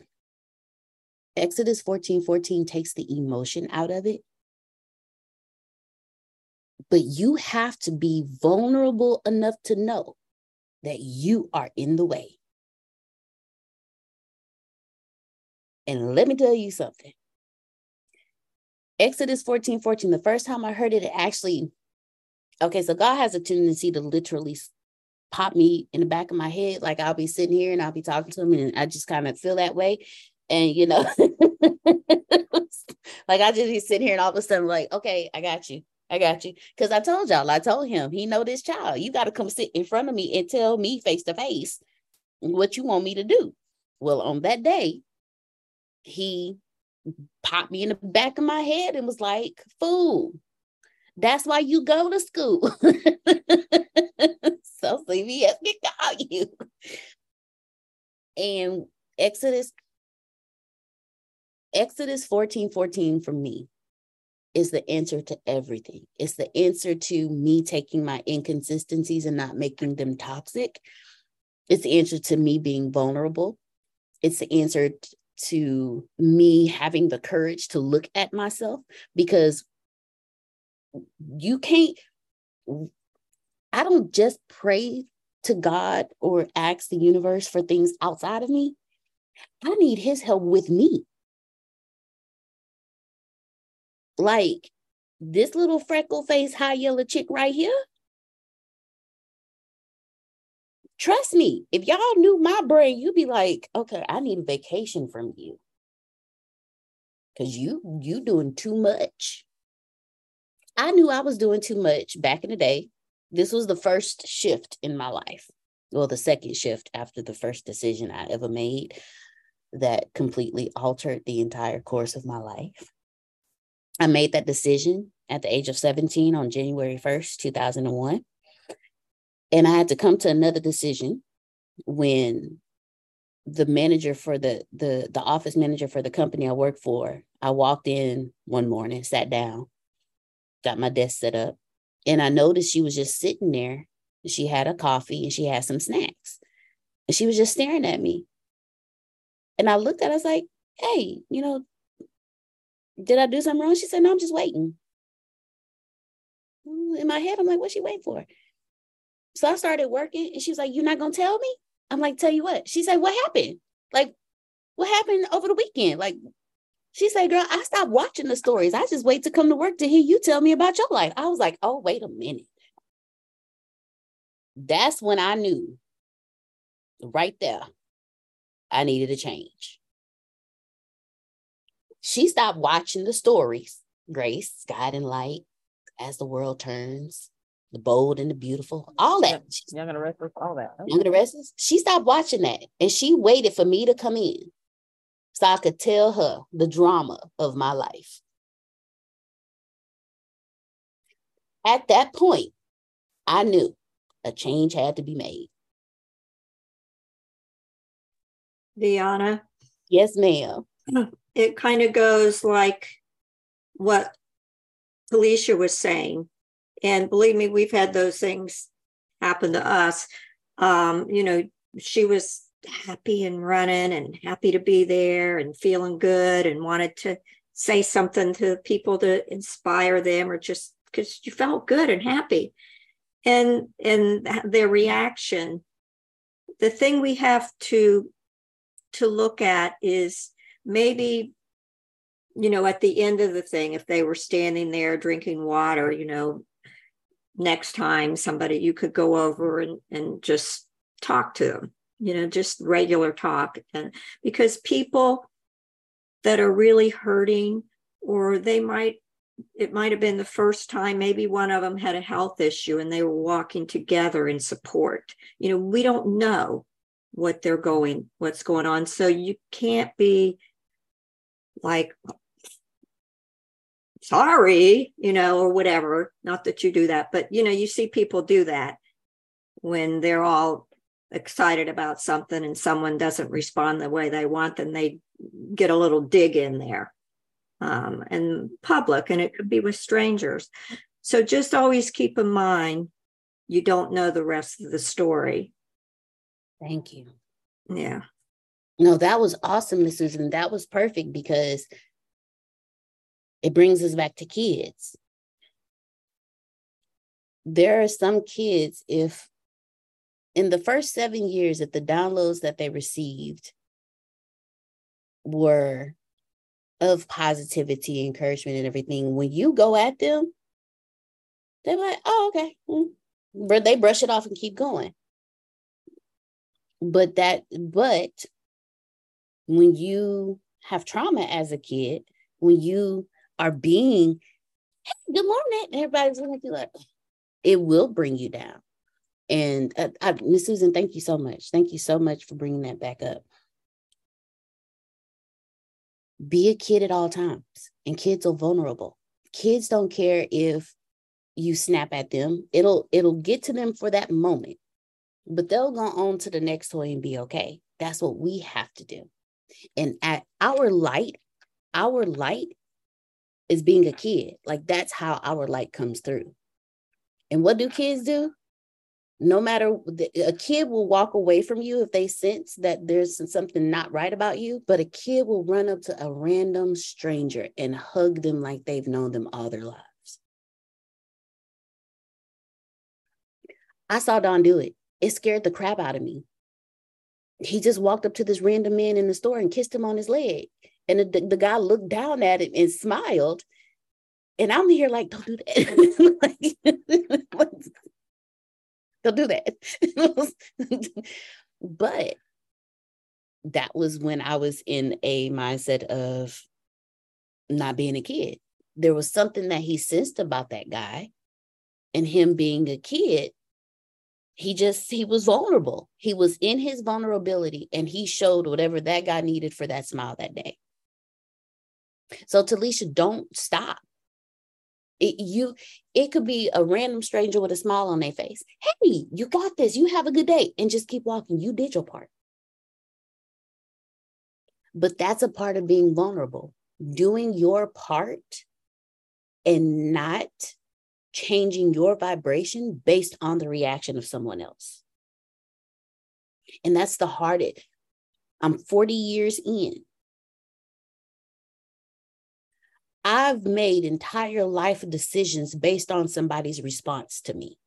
Exodus 14 14 takes the emotion out of it but you have to be vulnerable enough to know that you are in the way. And let me tell you something. Exodus 14 14, the first time I heard it, it actually, okay, so God has a tendency to literally pop me in the back of my head. Like I'll be sitting here and I'll be talking to him and I just kind of feel that way. And you know, [LAUGHS] like I just be sitting here and all of a sudden, like, okay, I got you. I got you. Cause I told y'all, I told him he know this child. You got to come sit in front of me and tell me face to face what you want me to do. Well, on that day, he popped me in the back of my head and was like, fool, that's why you go to school. [LAUGHS] so CVS can call you. And Exodus, Exodus 14, 14 for me is the answer to everything. It's the answer to me taking my inconsistencies and not making them toxic. It's the answer to me being vulnerable. It's the answer to me having the courage to look at myself because you can't, I don't just pray to God or ask the universe for things outside of me. I need his help with me. Like this little freckle face, high yellow chick right here. Trust me, if y'all knew my brain, you'd be like, okay, I need a vacation from you. Cause you you doing too much. I knew I was doing too much back in the day. This was the first shift in my life. Well, the second shift after the first decision I ever made that completely altered the entire course of my life. I made that decision at the age of 17 on January 1st, 2001. And I had to come to another decision when the manager for the the the office manager for the company I work for, I walked in one morning, sat down, got my desk set up, and I noticed she was just sitting there. She had a coffee and she had some snacks. And she was just staring at me. And I looked at her, I was like, hey, you know, did I do something wrong? She said, no, I'm just waiting. In my head, I'm like, what's she waiting for? So I started working and she was like, You're not gonna tell me? I'm like, tell you what. She said, What happened? Like, what happened over the weekend? Like, she said, Girl, I stopped watching the stories. I just wait to come to work to hear you tell me about your life. I was like, Oh, wait a minute. That's when I knew right there, I needed a change. She stopped watching the stories, Grace, Guiding Light, As the World Turns, The Bold and the Beautiful, all that. Young and the Restless, all that. Young and the Restless. She stopped watching that and she waited for me to come in so I could tell her the drama of my life. At that point, I knew a change had to be made. Deanna, Yes, ma'am. it kind of goes like what Felicia was saying. And believe me, we've had those things happen to us. Um, you know, she was happy and running and happy to be there and feeling good and wanted to say something to people to inspire them or just because you felt good and happy. And and their reaction, the thing we have to to look at is maybe you know at the end of the thing if they were standing there drinking water you know next time somebody you could go over and, and just talk to them you know just regular talk. And because people that are really hurting or they might it might have been the first time maybe one of them had a health issue and they were walking together in support. You know we don't know what they're going what's going on. So you can't be like sorry you know or whatever not that you do that but you know you see people do that when they're all excited about something and someone doesn't respond the way they want then they get a little dig in there um, and public and it could be with strangers so just always keep in mind you don't know the rest of the story Thank you. yeah No, that was awesome, Miss Susan. That was perfect because it brings us back to kids. There are some kids, if in the first seven years, if the downloads that they received were of positivity, encouragement, and everything, when you go at them, they're like, oh, okay. mm." But they brush it off and keep going. But that, but when you have trauma as a kid, when you are being, hey, good morning, everybody's at you like, it will bring you down. And uh, I, Miss Susan, thank you so much. Thank you so much for bringing that back up. Be a kid at all times, and kids are vulnerable. Kids don't care if you snap at them. It'll it'll get to them for that moment, but they'll go on to the next toy and be okay. That's what we have to do. And at our light, our light is being a kid. Like that's how our light comes through. And what do kids do? No matter a kid will walk away from you if they sense that there's something not right about you, but a kid will run up to a random stranger and hug them like they've known them all their lives. I saw Don do it. It scared the crap out of me. He just walked up to this random man in the store and kissed him on his leg. And the, the guy looked down at him and smiled. And I'm here like, don't do that. [LAUGHS] [LAUGHS] don't do that. [LAUGHS] but that was when I was in a mindset of not being a kid. There was something that he sensed about that guy and him being a kid he just he was vulnerable he was in his vulnerability and he showed whatever that guy needed for that smile that day so talisha don't stop. It, you it could be a random stranger with a smile on their face. Hey you got this. You have a good day. And just keep walking. You did your part. But that's a part of being vulnerable. Doing your part and not changing your vibration based on the reaction of someone else. And that's the hardest. I'm 40 years in. I've made entire life decisions based on somebody's response to me.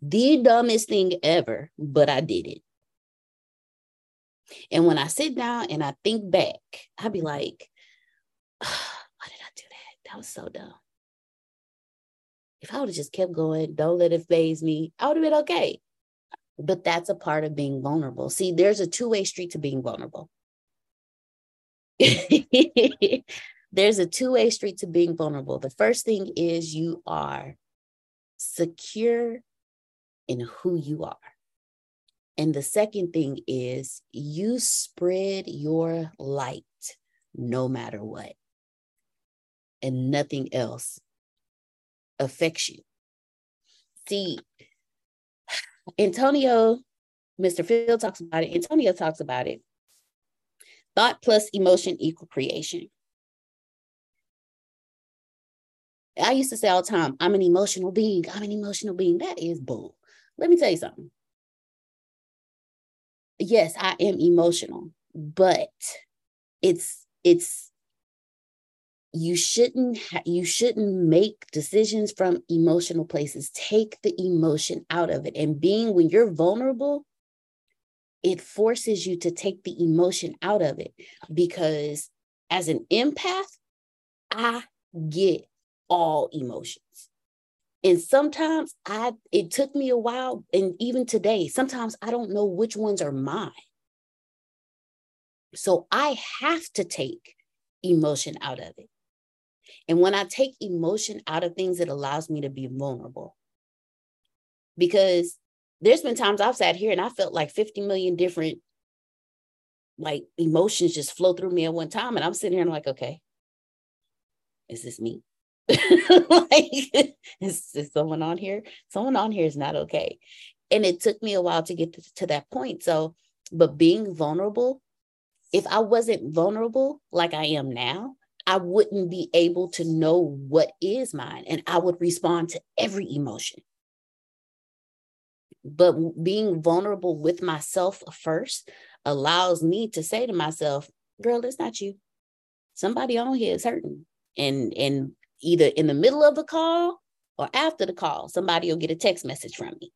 The dumbest thing ever, but I did it. And when I sit down and I think back, I'd be like, oh, [SIGHS] why did I do that? That was so dumb if I would have just kept going, don't let it phase me, I would have been okay. But that's a part of being vulnerable. See, there's a two way street to being vulnerable. [LAUGHS] there's a two way street to being vulnerable. The first thing is you are secure in who you are. And the second thing is you spread your light no matter what, and nothing else affects you. See, Antonio, Mr. Phil talks about it. Antonio talks about it. Thought plus emotion equal creation. I used to say all the time, I'm an emotional being. I'm an emotional being. That is bull. Let me tell you something. Yes, I am emotional, but it's it's you shouldn't ha- you shouldn't make decisions from emotional places take the emotion out of it and being when you're vulnerable it forces you to take the emotion out of it because as an empath i get all emotions. And sometimes i it took me a while and even today sometimes i don't know which ones are mine. So i have to take emotion out of it. And when I take emotion out of things, it allows me to be vulnerable. Because there's been times I've sat here and I felt like 50 million different like emotions just flow through me at one time. And I'm sitting here and I'm like, okay, is this me? [LAUGHS] like, [LAUGHS] is, is someone on here? Someone on here is not okay. And it took me a while to get to, to that point. So, but being vulnerable, if I wasn't vulnerable like I am now, I wouldn't be able to know what is mine and I would respond to every emotion. But being vulnerable with myself first allows me to say to myself, girl, it's not you. Somebody on here is hurting. And and either in the middle of the call or after the call, somebody will get a text message from me.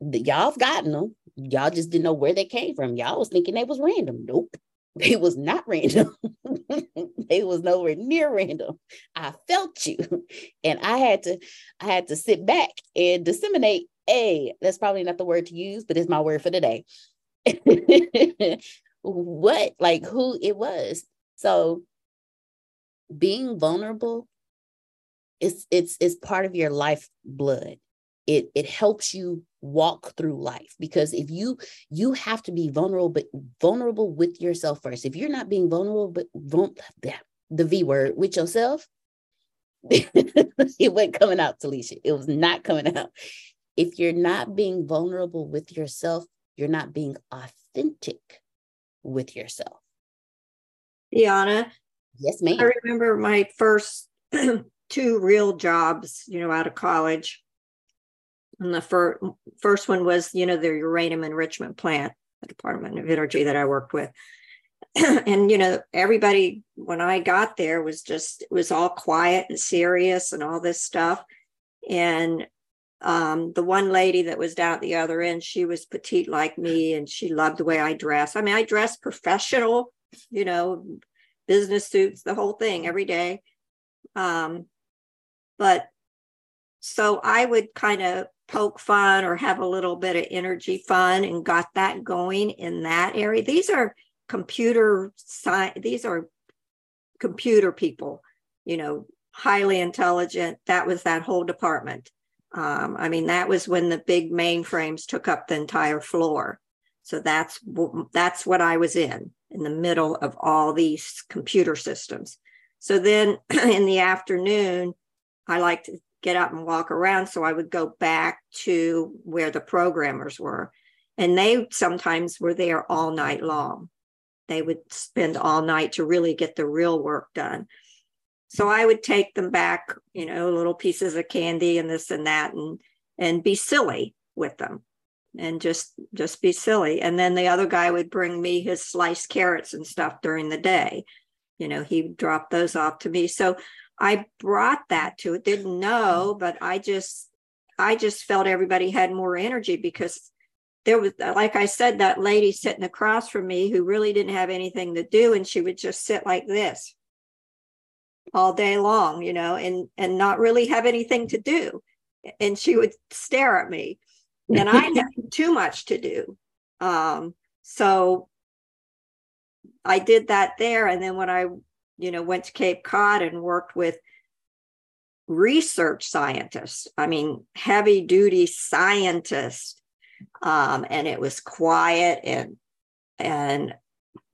Y'all have gotten them. Y'all just didn't know where they came from. Y'all was thinking they was random. Nope. They was not random. [LAUGHS] they was nowhere near random. I felt you. And I had to, I had to sit back and disseminate. A, that's probably not the word to use, but it's my word for today. [LAUGHS] what, like who it was. So being vulnerable it's it's it's part of your life blood. It it helps you walk through life because if you you have to be vulnerable but vulnerable with yourself first. If you're not being vulnerable but the V word with yourself, [LAUGHS] it wasn't coming out, Talisha. It was not coming out. If you're not being vulnerable with yourself, you're not being authentic with yourself. Deanna. Yes, ma'am. I remember my first [CLEARS THROAT] two real jobs, you know, out of college. And the fir- first one was, you know, the uranium enrichment plant, the Department of Energy that I worked with. [CLEARS THROAT] and, you know, everybody, when I got there, was just, it was all quiet and serious and all this stuff. And um, the one lady that was down at the other end, she was petite like me and she loved the way I dress. I mean, I dress professional, you know, business suits, the whole thing every day. Um, but so I would kind of poke fun or have a little bit of energy fun and got that going in that area. These are computer science, these are computer people, you know, highly intelligent. That was that whole department. Um, I mean, that was when the big mainframes took up the entire floor. So that's that's what I was in in the middle of all these computer systems. So then [CLEARS THROAT] in the afternoon, I like to get up and walk around. So I would go back to where the programmers were. And they sometimes were there all night long. They would spend all night to really get the real work done. So I would take them back, you know, little pieces of candy and this and that and and be silly with them and just just be silly. And then the other guy would bring me his sliced carrots and stuff during the day. You know, he dropped those off to me. So I brought that to it, didn't know, but I just I just felt everybody had more energy because there was like I said, that lady sitting across from me who really didn't have anything to do, and she would just sit like this all day long, you know, and and not really have anything to do. And she would stare at me. And I had [LAUGHS] too much to do. Um, so I did that there. And then when I you know, went to Cape Cod and worked with research scientists. I mean, heavy duty scientists. Um, and it was quiet and and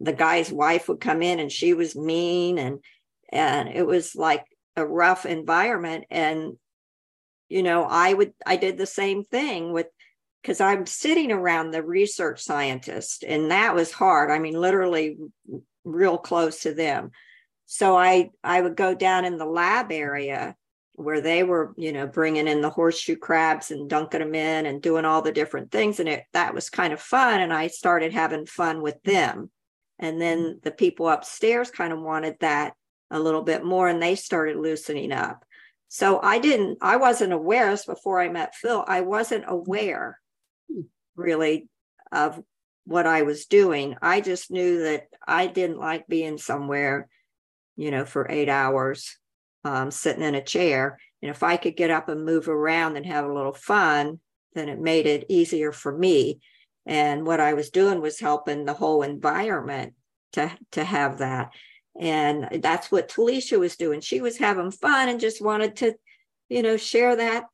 the guy's wife would come in and she was mean and and it was like a rough environment and you know i would i did the same thing with because i'm sitting around the research scientist and that was hard i mean literally real close to them so i i would go down in the lab area where they were you know bringing in the horseshoe crabs and dunking them in and doing all the different things. And it that was kind of fun. And i started having fun with them. And then mm-hmm. the people upstairs kind of wanted that a little bit more and they started loosening up. So i didn't i wasn't aware before i met phil i wasn't aware mm-hmm. really of what i was doing. I just knew that i didn't like being somewhere you know, for eight hours um, sitting in a chair. And if I could get up and move around and have a little fun, then it made it easier for me. And what I was doing was helping the whole environment to, to have that. And that's what Talisha was doing. She was having fun and just wanted to, you know, share that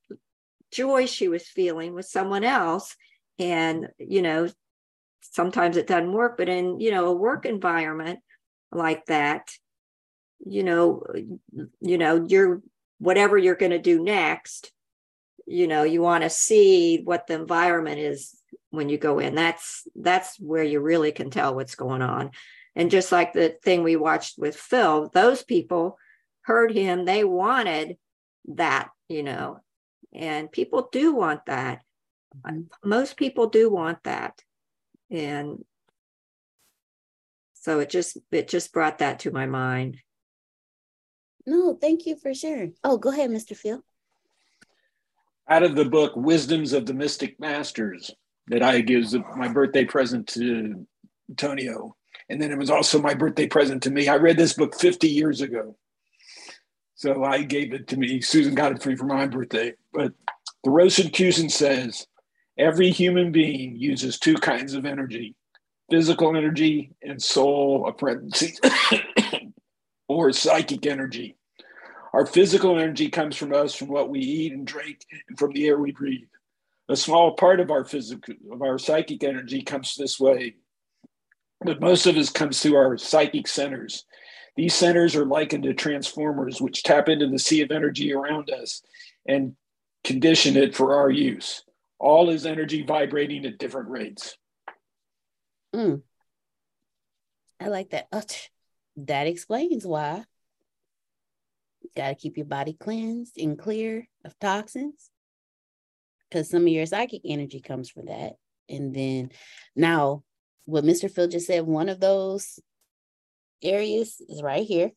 joy she was feeling with someone else. And, you know, sometimes it doesn't work, but in, you know, a work environment like that, you know you know you're whatever you're going to do next you know you want to see what the environment is when you go in. That's that's where you really can tell what's going on. And just like the thing we watched with phil those people heard him they wanted that you know and people do want that. Mm-hmm. most people do want that. And so it just it just brought that to my mind no, thank you for sharing. Oh, go ahead, Mr. Phil. Out of the book Wisdoms of the Mystic Masters that I gives my birthday present to Antonio. And then it was also my birthday present to me. I read this book 50 years ago. So I gave it to me. Susan got it for me for my birthday. But the Rosicrucian says every human being uses two kinds of energy physical energy and soul, a parenthesis, [COUGHS] or psychic energy. Our physical energy comes from us, from what we eat and drink, and from the air we breathe. A small part of our physical, of our psychic energy comes this way, but most of it comes through our psychic centers. These centers are likened to transformers, which tap into the sea of energy around us and condition it for our use. All is energy vibrating at different rates. Mm. I like that. Oh, that explains why. Got to keep your body cleansed and clear of toxins because some of your psychic energy comes from that. And then now, what Mr. Phil just said, one of those areas is right here.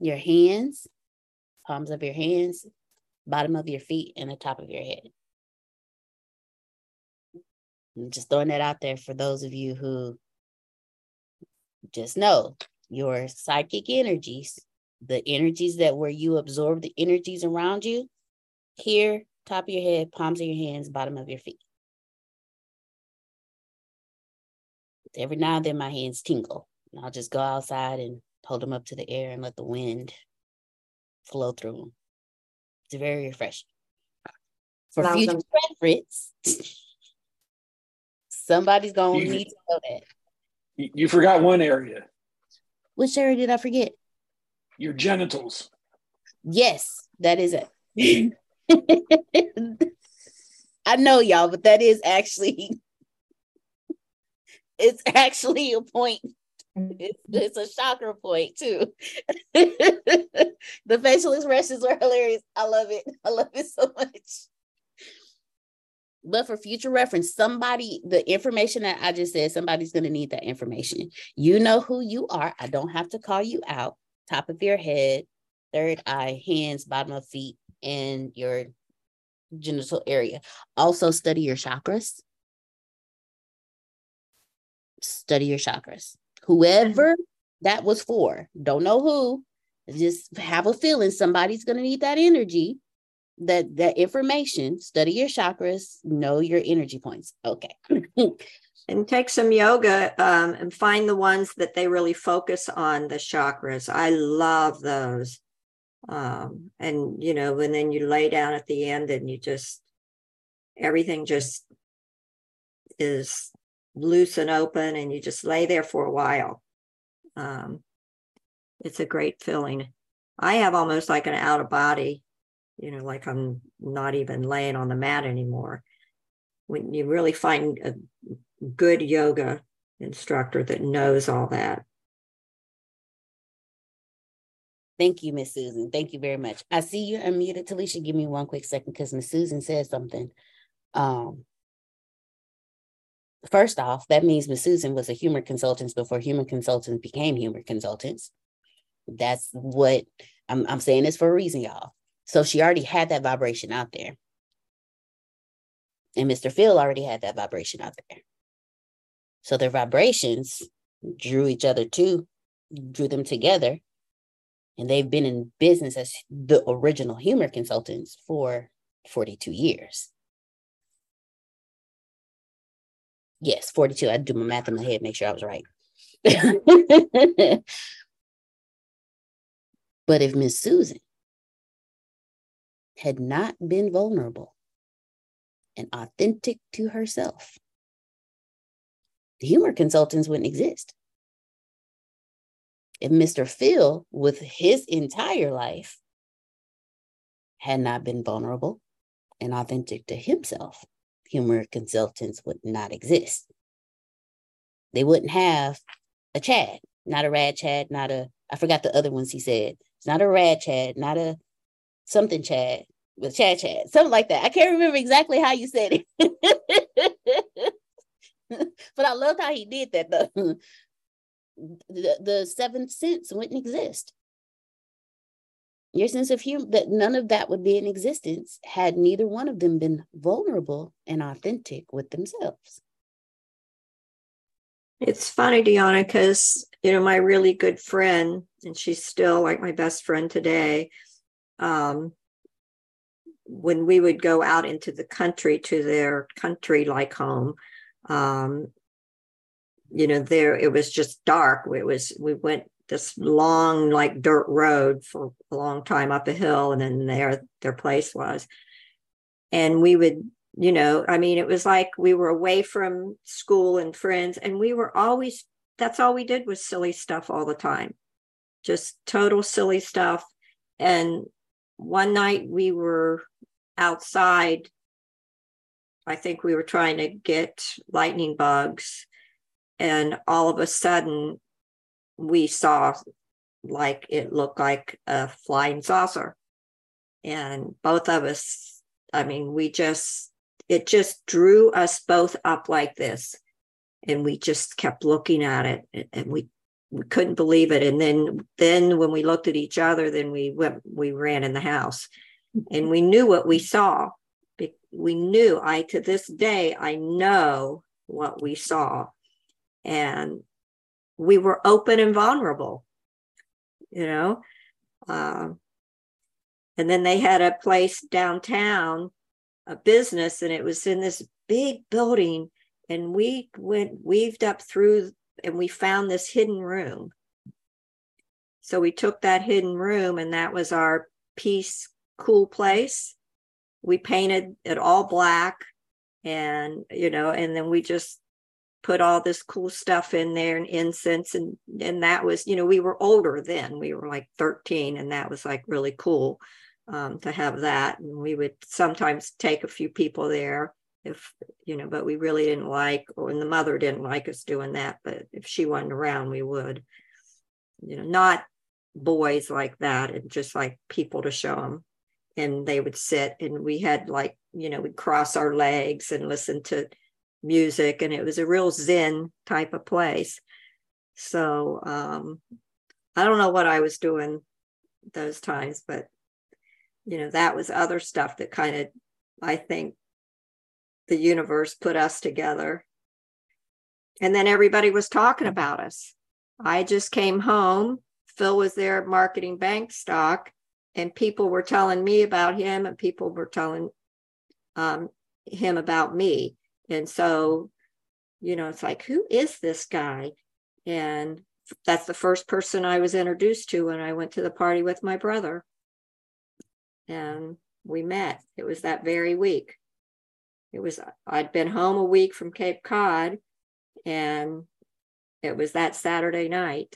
Your hands, palms of your hands, bottom of your feet, and the top of your head. I'm just throwing that out there for those of you who just know your psychic energies, the energies that where you absorb the energies around you, here, top of your head, palms of your hands, bottom of your feet. Every now and then my hands tingle. And I'll just go outside and hold them up to the air and let the wind flow through them. It's very refreshing. For future reference, [LAUGHS] somebody's going to need to know that. You forgot one area. Which area did I forget? Your genitals. Yes, that is it. [LAUGHS] I know y'all, but that is actually it's actually a point. It's, it's a shocker point too. [LAUGHS] the facial expressions are hilarious. I love it. I love it so much. But for future reference, somebody, the information that I just said, somebody's going to need that information. You know who you are. I don't have to call you out. Top of your head, third eye, hands, bottom of feet, and your genital area. Also, study your chakras. Study your chakras. Whoever that was for, don't know who, just have a feeling somebody's going to need that energy that that information study your chakras know your energy points. Okay. [LAUGHS] And take some yoga um, and find the ones that they really focus on the chakras. I love those. Um, and you know and then you lay down at the end and you just everything just is loose and open and you just lay there for a while. Um, it's a great feeling. I have almost like an out of body you know, like I'm not even laying on the mat anymore. When you really find a good yoga instructor that knows all that. Thank you, Miss Susan. Thank you very much. I see you're unmuted, Talisha. Give me one quick second because Miss Susan said something. Um, first off, that means Miss Susan was a humor consultant before humor consultants became humor consultants. That's what I'm, I'm saying this for a reason, y'all. So she already had that vibration out there. And Mr. Phil already had that vibration out there. So their vibrations drew each other to, drew them together. And they've been in business as the original humor consultants for 42 years. Yes, 42. I do my math in my head, make sure I was right. [LAUGHS] but if Miss Susan had not been vulnerable and authentic to herself, the humor consultants wouldn't exist. If Mr. Phil, with his entire life, had not been vulnerable and authentic to himself, humor consultants would not exist. They wouldn't have a Chad, not a rad Chad, not a, I forgot the other ones he said. It's not a rad Chad, not a something Chad with Chad Chad, something like that. I can't remember exactly how you said it, [LAUGHS] but I loved how he did that. The, [LAUGHS] the the seventh sense wouldn't exist. Your sense of humor, that none of that would be in existence had neither one of them been vulnerable and authentic with themselves. It's funny, Deanna, because you know my really good friend, and she's still like my best friend today um, when we would go out into the country to their country like home, Um, you know, there it was just dark. It was we went this long like dirt road for a long time up a hill, and then there their place was, and we would you know i mean it was like we were away from school and friends and we were always that's all we did was silly stuff all the time. Just total silly stuff. And one night we were outside i think we were trying to get lightning bugs and all of a sudden we saw like it looked like a flying saucer. And both of us i mean we just it just drew us both up like this and we just kept looking at it and we couldn't believe it. And then then when we looked at each other then we went we ran in the house. And we knew what we saw. We knew i to this day i know what we saw. And we were open and vulnerable you know? Uh, and then they had a place downtown a business and it was in this big building. And we went weaved up through and we found this hidden room. So we took that hidden room and that was our peace cool place. We painted it all black and you know and then we just put all this cool stuff in there and incense and and that was you know we were older then. We were like 13 and that was like really cool um, to have that. And we would sometimes take a few people there if, you know, but we really didn't like, or and the mother didn't like us doing that. But if she wasn't around, we would, you know, not boys like that and just like people to show them. And they would sit and we had like, you know, we'd cross our legs and listen to music. And it was a real Zen type of place. So um, I don't know what I was doing those times, but you know, that was other stuff that kind of, I think, the universe put us together. And then everybody was talking about us. I just came home. Phil was there marketing bank stock, and people were telling me about him, and people were telling um, him about me. And so, you know, it's like, who is this guy? And that's the first person I was introduced to when I went to the party with my brother and we met. It was that very week. It was, I'd been home a week from Cape Cod, and it was that Saturday night.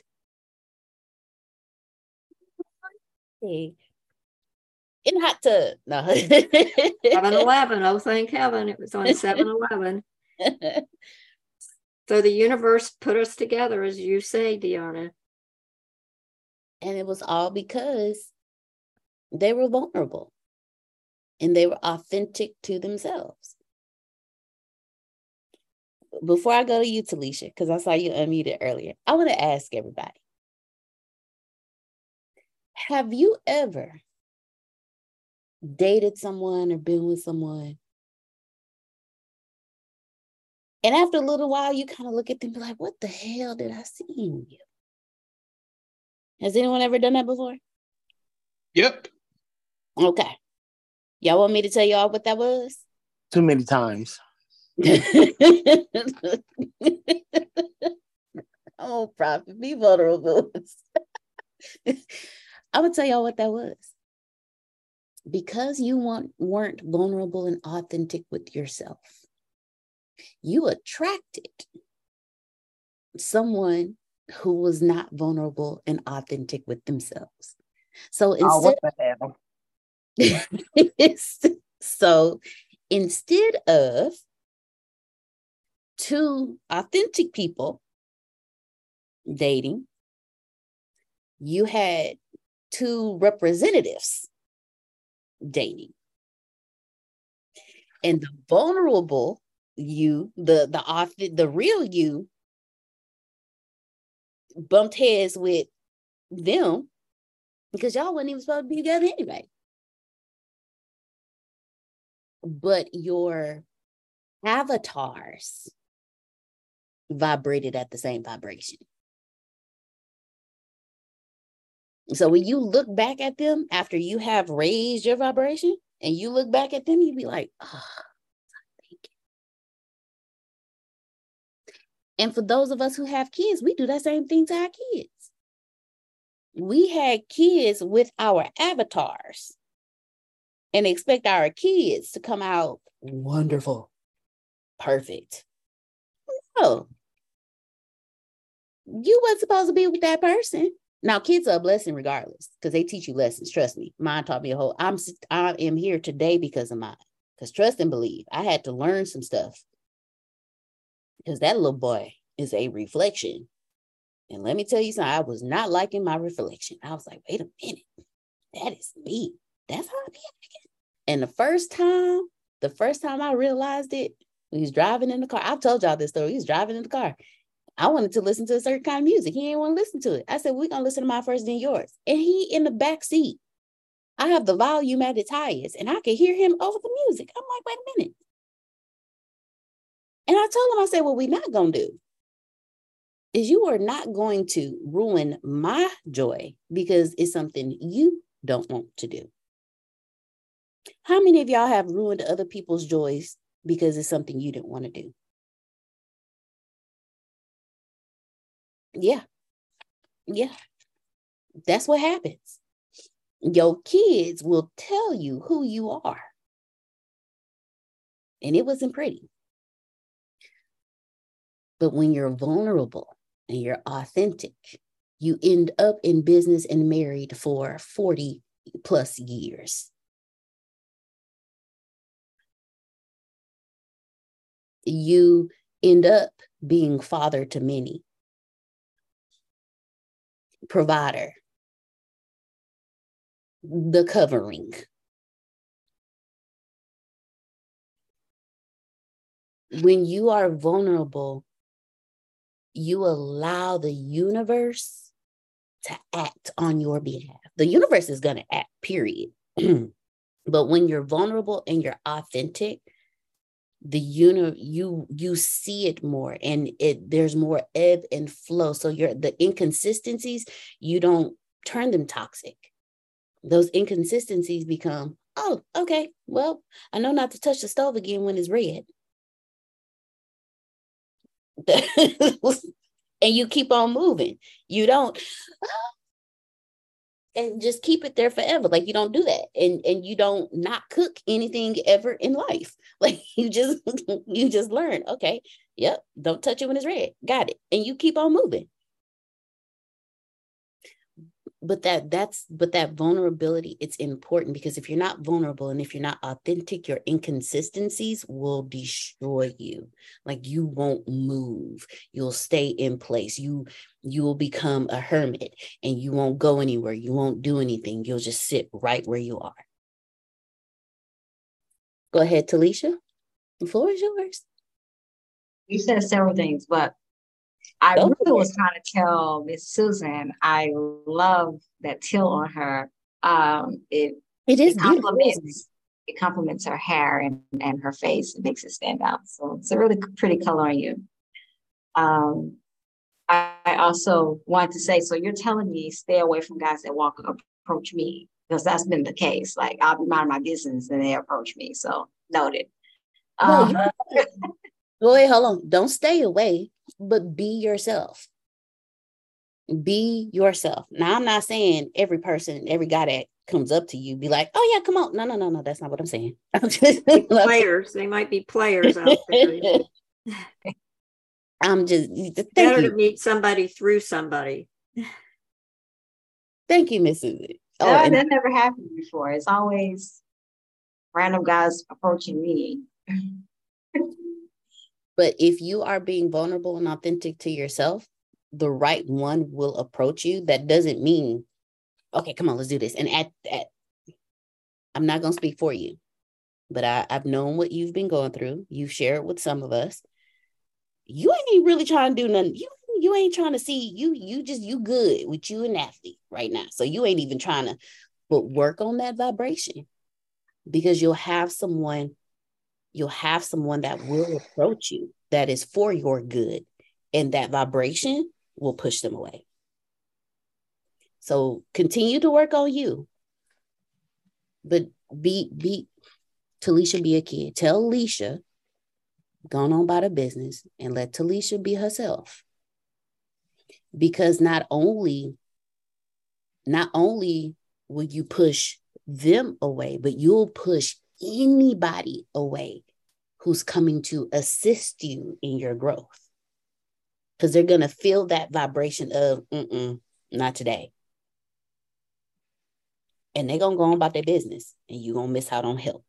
In hot tub. No. 7 Eleven. Oh, thank heaven. It was on [LAUGHS] 7 Eleven. so the universe put us together, as you say, Deanna. And it was all because they were vulnerable and they were authentic to themselves. Before I go to you, Talisha, because I saw you unmuted earlier, I want to ask everybody Have you ever dated someone or been with someone? And after a little while, you kind of look at them and be like, what the hell did I see in you? Has anyone ever done that before? Yep. Okay. Y'all want me to tell y'all what that was? Too many times. Oh, prophet, be vulnerable. [LAUGHS] I would tell y'all what that was. Because you want, weren't vulnerable and authentic with yourself, you attracted someone who was not vulnerable and authentic with themselves. So instead, oh, [LAUGHS] so instead of two authentic people dating, you had two representatives dating. And the vulnerable you, the the off the real you bumped heads with them because y'all wasn't even supposed to be together anyway but your avatars vibrated at the same vibration. So when you look back at them after you have raised your vibration and you look back at them, you'd be like, oh, And for those of us who have kids, we do that same thing to our kids. We had kids with our avatars and expect our kids to come out wonderful, perfect. No. You weren't supposed to be with that person. Now, kids are a blessing regardless because they teach you lessons. Trust me. Mine taught me a whole. I'm I am here today because of mine. Because trust and believe, I had to learn some stuff. Because that little boy is a reflection. And let me tell you something, I was not liking my reflection. I was like, wait a minute, that is me. That's how I be acting. And the first time, the first time I realized it, he was driving in the car. I've told y'all this story. He was driving in the car. I wanted to listen to a certain kind of music. He didn't want to listen to it. I said, We're gonna listen to my first then yours. And he in the back seat. I have the volume at its highest and I could hear him over the music. I'm like, wait a minute. And I told him, I said, what we're not gonna do is you are not going to ruin my joy because it's something you don't want to do. How many of y'all have ruined other people's joys because it's something you didn't want to do? Yeah. Yeah. That's what happens. Your kids will tell you who you are. And it wasn't pretty. But when you're vulnerable and you're authentic, you end up in business and married for 40 plus years. You end up being father to many provider, the covering. When you are vulnerable, you allow the universe to act on your behalf. The universe is going to act, period. [CLEARS THROAT] but when you're vulnerable and you're authentic, the uni you you see it more and it there's more ebb and flow. So you're the inconsistencies you don't turn them toxic. Those inconsistencies become oh okay well i know not to touch the stove again when it's red. [LAUGHS] And you keep on moving. You don't and just keep it there forever. Like you don't do that. And and you don't not cook anything ever in life. [LAUGHS] Like you just [LAUGHS] you just learn, okay, yep, don't touch it when it's red. Got it. And you keep on moving but that that's but that vulnerability it's important because if you're not vulnerable and if you're not authentic your inconsistencies will destroy you. Like you won't move. You'll stay in place. You you will become a hermit and you won't go anywhere. You won't do anything. You'll just sit right where you are. Go ahead talisha. The floor is yours. You said several things but I really was trying to tell Miss Susan, I love that till on her. Um, it it is it complements it complements her hair and, and her face. It makes it stand out. So it's a really pretty color on you. Um, I, I also want to say, so you're telling me stay away from guys that walk approach me because that's been the case. Like I'll be minding my business and they approach me. So noted. Um, wait, hold on. Don't stay away but be yourself. Be yourself. Now, I'm not saying every person, every guy that comes up to you, be like, oh, yeah, come on. No, no, no, no. That's not what I'm saying. [LAUGHS] I'm just [LAUGHS] players. They might be players out there. [LAUGHS] I'm just better you. to meet somebody through somebody. Thank you, Miss Susie. Oh, that, and- that never happened before. It's always random guys approaching me. But if you are being vulnerable and authentic to yourself, the right one will approach you. That doesn't mean, okay, come on, let's do this. And at at I'm not gonna speak for you, but I, I've known what you've been going through. You've shared with some of us. You ain't really trying to do nothing. You you ain't trying to see you you just you good with you an athlete right now. So you ain't even trying to but work on that vibration because you'll have someone you'll have someone that will approach you that is for your good and that vibration will push them away. So continue to work on you. But be be Talisha be a kid. Tell Alicia gone on about her business and let Talisha be herself. Because not only, not only will you push them away, but you'll push anybody away who's coming to assist you in your growth. Because they're going to feel that vibration of, mm not today. And they're going to go on about their business and you're going to miss out on help.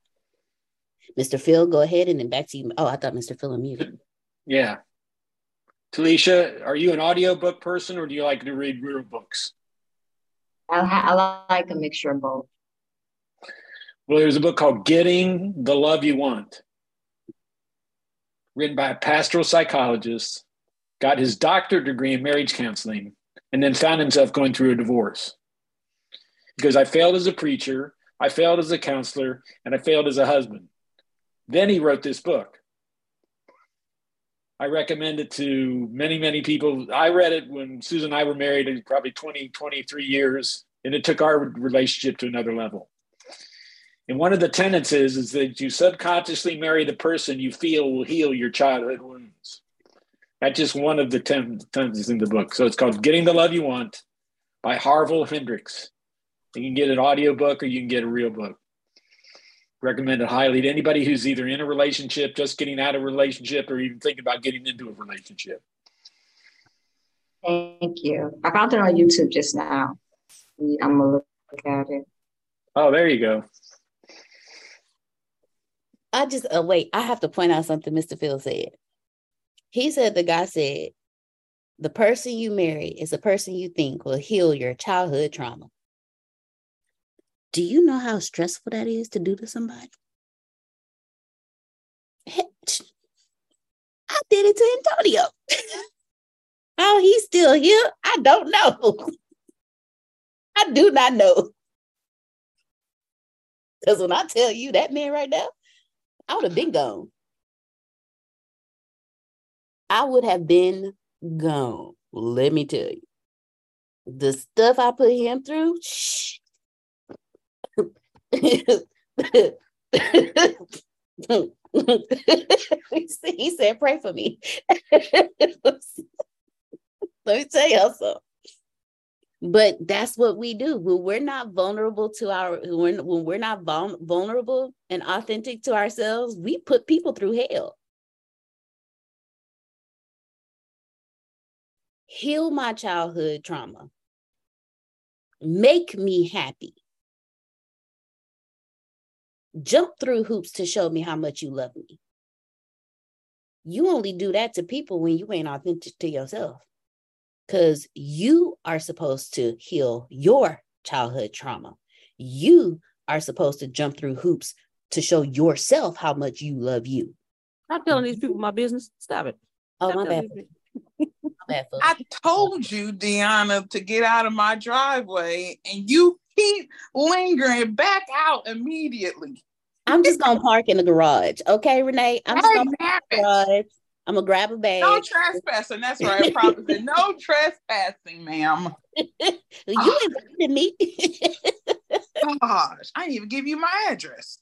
Mr. Phil, go ahead and then back to you. Oh, I thought Mr. Phil unmuted. Yeah. Talisha, are you an audiobook person or do you like to read real books? I, I like a mixture of both. Well, there's a book called Getting the Love You Want, written by a pastoral psychologist, got his doctorate degree in marriage counseling, and then found himself going through a divorce. Because I failed as a preacher, I failed as a counselor, and I failed as a husband. Then he wrote this book. I recommend it to many, many people. I read it when Susan and I were married, in probably 20, 23 years, and it took our relationship to another level. And one of the tenets is, is that you subconsciously marry the person you feel will heal your childhood wounds. That's just one of the ten tenets in the book. So it's called Getting the Love You Want by Harville Hendrix. You can get an audio book or you can get a real book. Recommend it highly to anybody who's either in a relationship, just getting out of a relationship, or even thinking about getting into a relationship. Thank you. I found it on YouTube just now. I'm gonna look at it. Oh, there you go. I just uh, wait. I have to point out something Mr. Phil said. He said the guy said, "The person you marry is the person you think will heal your childhood trauma." Do you know how stressful that is to do to somebody? I did it to Antonio. how [LAUGHS] he's still here, I don't know. [LAUGHS] I do not know. Because when I tell you that man right now, I would have been gone. I would have been gone. Let me tell you. The stuff I put him through, shh. [LAUGHS] he said, pray for me. [LAUGHS] Let me tell y'all something but that's what we do. When we're not vulnerable to our when, when we're not vul- vulnerable and authentic to ourselves we put people through hell. Heal my childhood trauma. Make me happy. Jump through hoops to show me how much you love me. You only do that to people when you ain't authentic to yourself because you are supposed to heal your childhood trauma. You are supposed to jump through hoops to show yourself how much you love you. I'm telling these people my business. Stop it. Oh, [LAUGHS] my bad. my bad. I told you, Deanna, to get out of my driveway, and you keep lingering back out immediately. I'm just gonna park in the garage, okay, Renee? I'm just gonna park in the garage. I'm gonna grab a bag. No trespassing. That's right. I promise No [LAUGHS] trespassing, ma'am. you ah. invited me. Oh, gosh, I didn't even give you my address.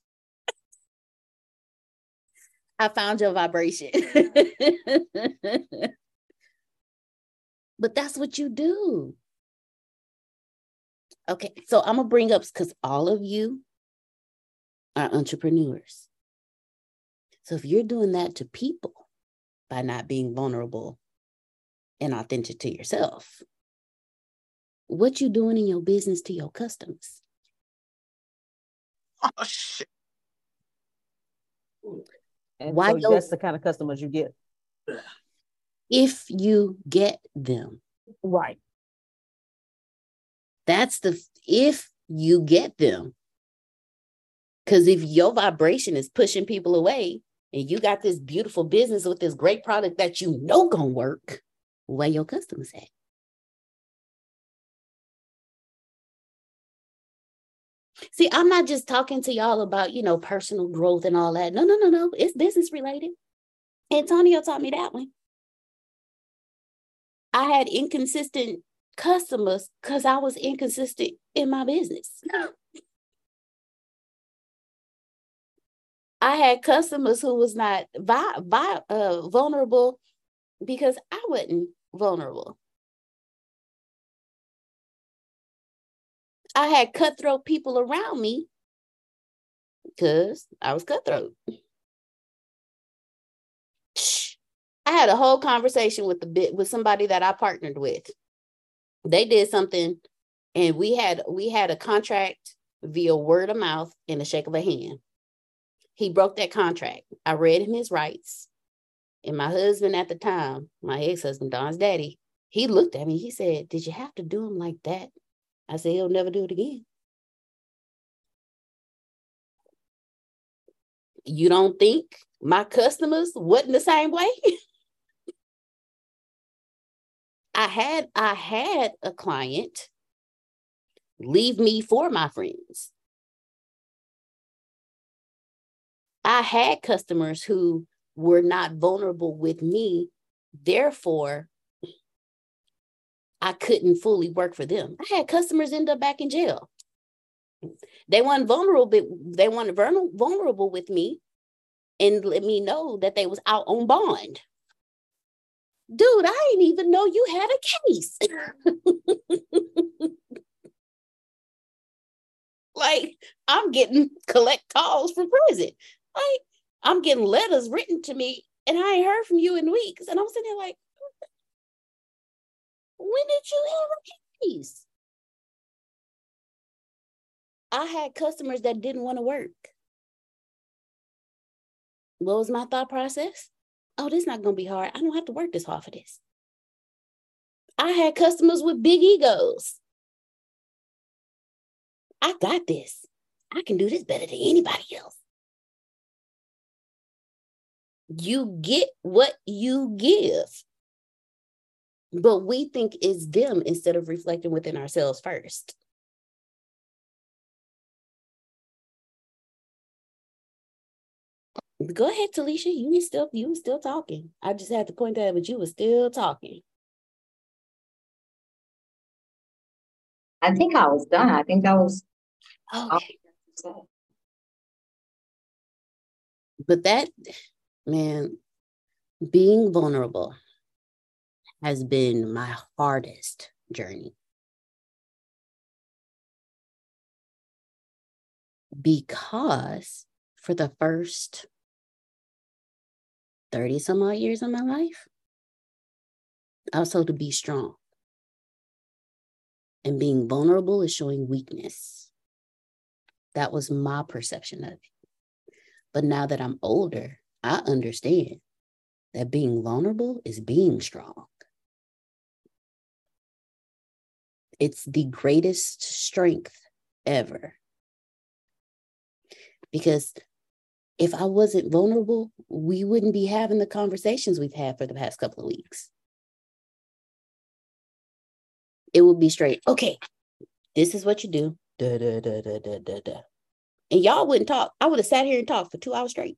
I found your vibration. [LAUGHS] but that's what you do. Okay, so I'm gonna bring up because all of you are entrepreneurs. So if you're doing that to people, by not being vulnerable and authentic to yourself. What you doing in your business to your customers? Oh shit. And Why so that's the kind of customers you get. If you get them. Right. That's the if you get them. Because if your vibration is pushing people away, and you got this beautiful business with this great product that you know gonna work, where your customers at? See, I'm not just talking to y'all about, you know, personal growth and all that. No, no, no, no. It's business related. Antonio taught me that one. I had inconsistent customers because I was inconsistent in my business. I had customers who was not vi- vi- uh, vulnerable because I wasn't vulnerable. I had cutthroat people around me because I was cutthroat. I had a whole conversation with the bit with somebody that I partnered with. They did something and we had we had a contract via word of mouth and a shake of a hand. He broke that contract. I read him his rights. And my husband at the time, my ex-husband, Don's daddy, he looked at me. He said, Did you have to do him like that? I said, He'll never do it again. You don't think my customers wasn't the same way? [LAUGHS] I had I had a client leave me for my friends. I had customers who were not vulnerable with me. Therefore, I couldn't fully work for them. I had customers end up back in jail. They weren't vulnerable, they weren't vulnerable with me and let me know that they was out on bond. Dude, I didn't even know you had a case. [LAUGHS] like I'm getting collect calls from prison. Like I'm getting letters written to me and I ain't heard from you in weeks. And I'm sitting there like, when did you ever case? I had customers that didn't want to work. What was my thought process? Oh, this is not going to be hard. I don't have to work this hard for this. I had customers with big egos. I got this. I can do this better than anybody else. You get what you give. But we think it's them instead of reflecting within ourselves first. Go ahead, Talisha. You were still you were still talking. I just had to point that, but you were still talking. I think I was done. I think that was okay. But that man, being vulnerable has been my hardest journey. Because for the first 30 some odd years of my life, I was told to be strong. And being vulnerable is showing weakness. That was my perception of it. But now that I'm older, I understand that being vulnerable is being strong. It's the greatest strength ever. Because if I wasn't vulnerable, we wouldn't be having the conversations we've had for the past couple of weeks. It would be straight, okay, this is what you do. Da, da, da, da, da, da. And y'all wouldn't talk. I would have sat here and talked for two hours straight.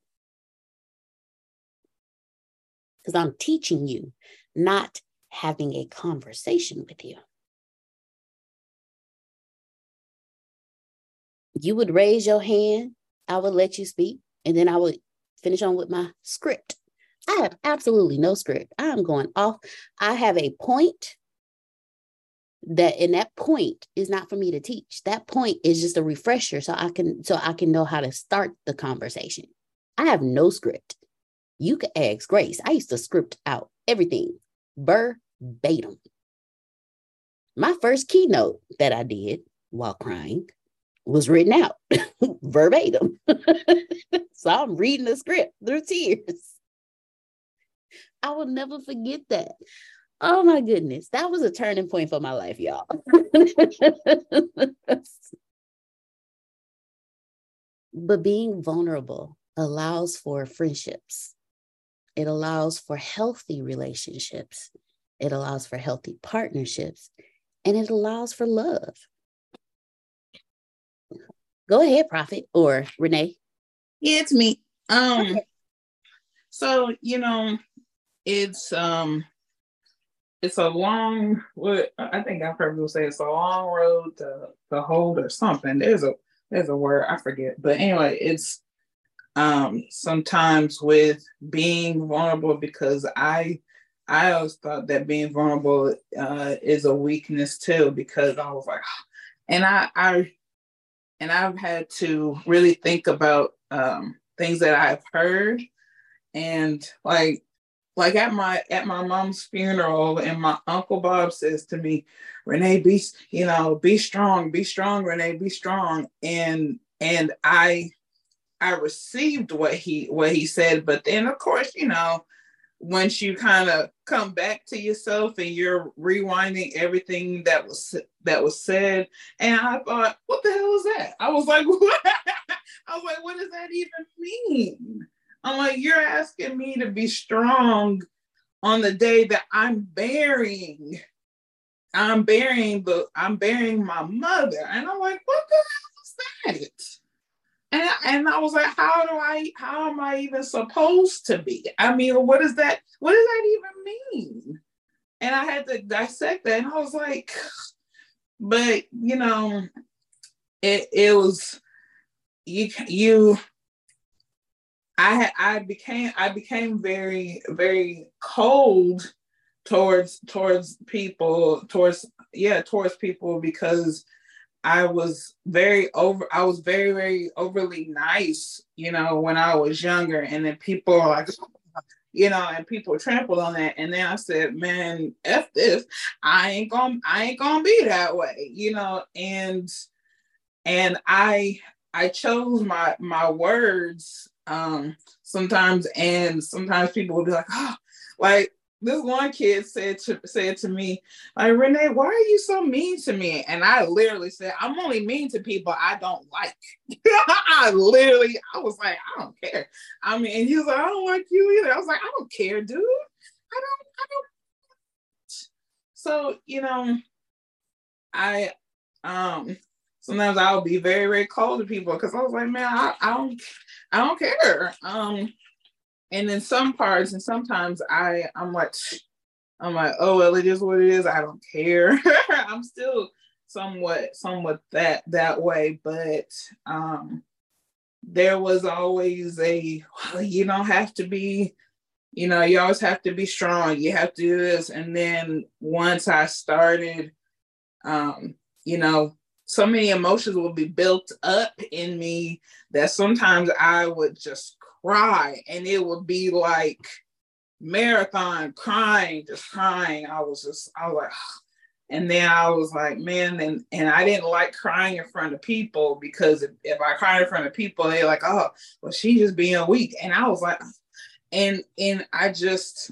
Because I'm teaching you, not having a conversation with you. You would raise your hand, I would let you speak and then I would finish on with my script. I have absolutely no script. I'm going off. I have a point that and that point is not for me to teach. That point is just a refresher so I can so I can know how to start the conversation. I have no script. You could ask Grace. I used to script out everything verbatim. My first keynote that I did while crying was written out [LAUGHS] verbatim. [LAUGHS] so I'm reading the script through tears. I will never forget that. Oh my goodness, that was a turning point for my life, y'all. [LAUGHS] but being vulnerable allows for friendships, it allows for healthy relationships, it allows for healthy partnerships, and it allows for love. Go ahead, Prophet or Renee. Yeah, it's me. Um, so you know, it's um, it's a long. What I think I've heard people say it's a long road to to hold or something. There's a there's a word I forget, but anyway, it's um, sometimes with being vulnerable because I I always thought that being vulnerable uh, is a weakness too because I was like, [GASPS] and I I and I've had to really think about um, things that I've heard. And like like at my at my mom's funeral and my uncle bob says to me renee be you know be strong be strong renee be strong. And and i i received what he what he said but then of course you know once you kind of come back to yourself and you're rewinding everything that was that was said and i thought what the hell is that? I was like [LAUGHS] what? I was like what does that even mean? I'm like you're asking me to be strong on the day that i'm burying i'm burying the i'm burying my mother. And i'm like what the hell is that and, and I was like, how do I, how am I even supposed to be? I mean, what is that? What does that even mean? And I had to dissect that. And I was like, [SIGHS] but you know, it, it was, you, you, I, I became, I became very, very cold towards, towards people, towards, yeah, towards people because I was very over, I was very, very overly nice, you know, when I was younger. And then people are like, [LAUGHS] you know, and people trampled on that. And then I said, man, F this. I ain't gonna, I ain't gonna be that way, you know, and and I I chose my my words um sometimes and sometimes people will be like, [GASPS] oh, like this one kid said to said to me, like Renee, why are you so mean to me? And I literally said, I'm only mean to people I don't like. [LAUGHS] I literally, I was like, I don't care. I mean, and he was like, I don't like you either. I was like, I don't care, dude. I don't, I don't. [LAUGHS] So, you know, I um sometimes I'll be very, very cold to people because I was like, man, I, I don't I don't care. Um and in some parts and sometimes i i'm like i'm like oh well it is what it is. I don't care. [LAUGHS] I'm still somewhat somewhat that that way but um there was always a well, you don't have to be you know you always have to be strong. You have to do this. And then once i started um you know so many emotions will be built up in me that sometimes i would just cry and it would be like marathon crying, just crying. I was just, I was like, [SIGHS] and then I was like, man, and, and I didn't like crying in front of people because if, if I cried in front of people, they're like, oh, well, she's just being weak. And I was like, [SIGHS] and and I just,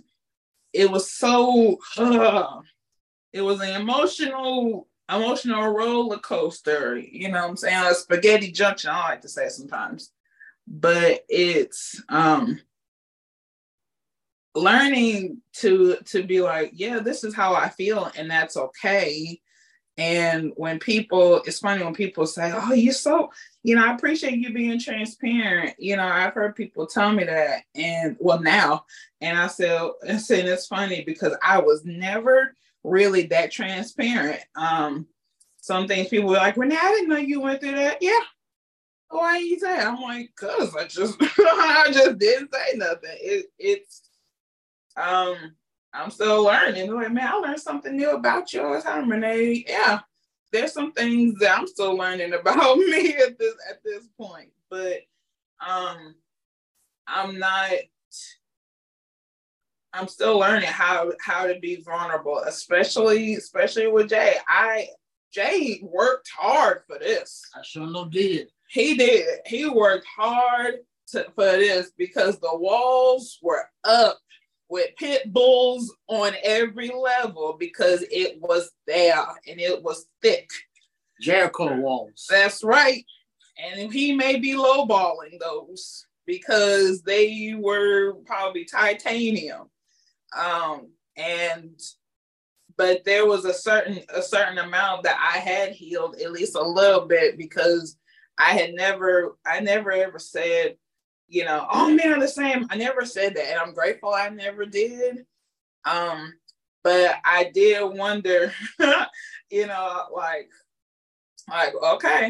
it was so, uh, [SIGHS] it was an emotional, emotional roller coaster. You know what I'm saying? A spaghetti junction, I like to say sometimes but it's um learning to to be like yeah this is how i feel and that's okay. And when people it's funny when people say oh you're so you know i appreciate you being transparent. You know i've heard people tell me that and well now. And i said and said it's funny because i was never really that transparent. Um some things people were like renee i didn't know you went through that. Yeah why you say? I'm like, cause I just [LAUGHS] I just didn't say nothing. It, it's um I'm still learning. Like, man, I learned something new about you all the time, Renee. Yeah, there's some things that I'm still learning [LAUGHS] about me at this at this point. But um I'm not I'm still learning how how to be vulnerable, especially especially with Jay. I Jay worked hard for this. I sure did he did. He worked hard to, for this because the walls were up with pit bulls on every level because it was there and it was thick. Jericho walls. That's right. And he may be lowballing those because they were probably titanium. Um, and but there was a certain a certain amount that I had healed at least a little bit because I had never, I never ever said, you know, [LAUGHS] oh man, the same. I never said that. And I'm grateful I never did. Um, but I did wonder, [LAUGHS] you know, like, like, okay,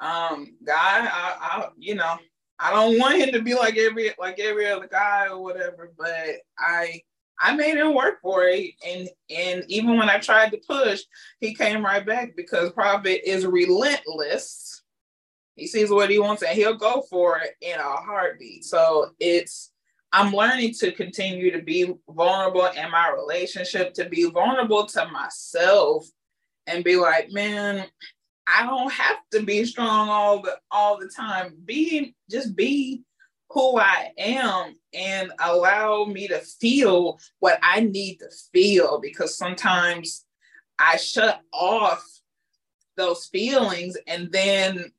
um, God, I, I, you know, I don't want him to be like every like every other guy or whatever, but I I made him work for it. And and even when I tried to push, he came right back because Prophet is relentless. He sees what he wants and he'll go for it in a heartbeat. So it's I'm learning to continue to be vulnerable in my relationship, to be vulnerable to myself and be like, man, I don't have to be strong all the all the time. Be just be who I am and allow me to feel what I need to feel because sometimes I shut off those feelings and then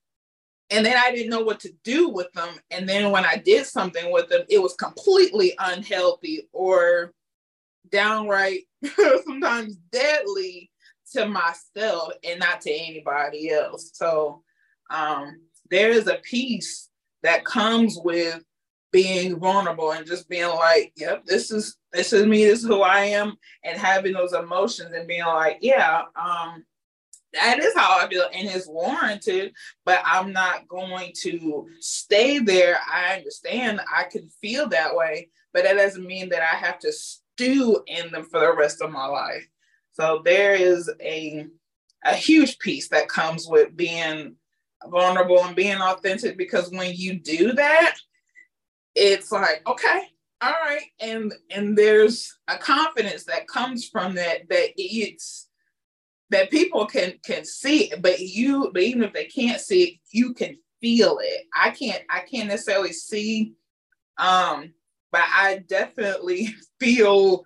and then I didn't know what to do with them and then when I did something with them it was completely unhealthy or downright [LAUGHS] sometimes deadly to myself and not to anybody else. So um, there is a peace that comes with being vulnerable and just being like, yep, this is this is me, this is who I am, and having those emotions and being like, yeah, um, that is how I feel and it's warranted, but I'm not going to stay there. I understand I can feel that way, but that doesn't mean that I have to stew in them for the rest of my life. So there is a a huge peace that comes with being vulnerable and being authentic because when you do that, it's like, okay, all right. And and there's a confidence that comes from that that it's that people can can see it, but you, but even if they can't see it, you can feel it. I can't, I can't necessarily see, um, but I definitely [LAUGHS] feel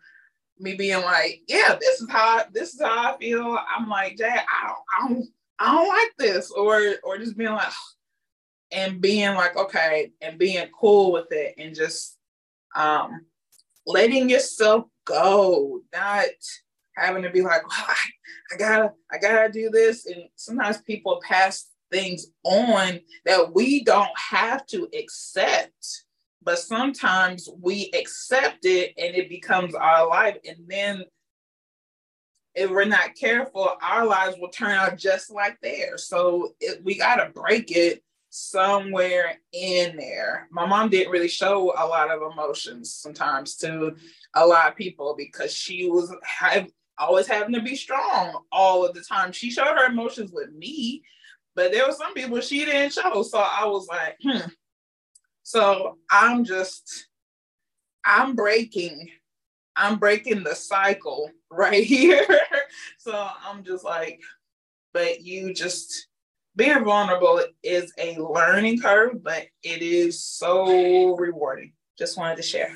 me being like, yeah, this is how this is how I feel. I'm like, Dad, I don't, I don't, I don't like this, or or just being like, [SIGHS] and being like, okay, and being cool with it, and just um, letting yourself go, not having to be like, well, I, I gotta, I gotta do this, and sometimes people pass things on that we don't have to accept but sometimes we accept it and it becomes our life. And then if we're not careful our lives will turn out just like theirs. So it, we got to break it somewhere in there. My mom didn't really show a lot of emotions sometimes to a lot of people because she was always having to be strong all of the time she showed her emotions with me but there were some people she didn't show so i was like hmm so I'm just, I'm breaking, I'm breaking the cycle [LAUGHS] right here. so I'm just like, but you just, being vulnerable is a learning curve, but it is so rewarding. Just wanted to share.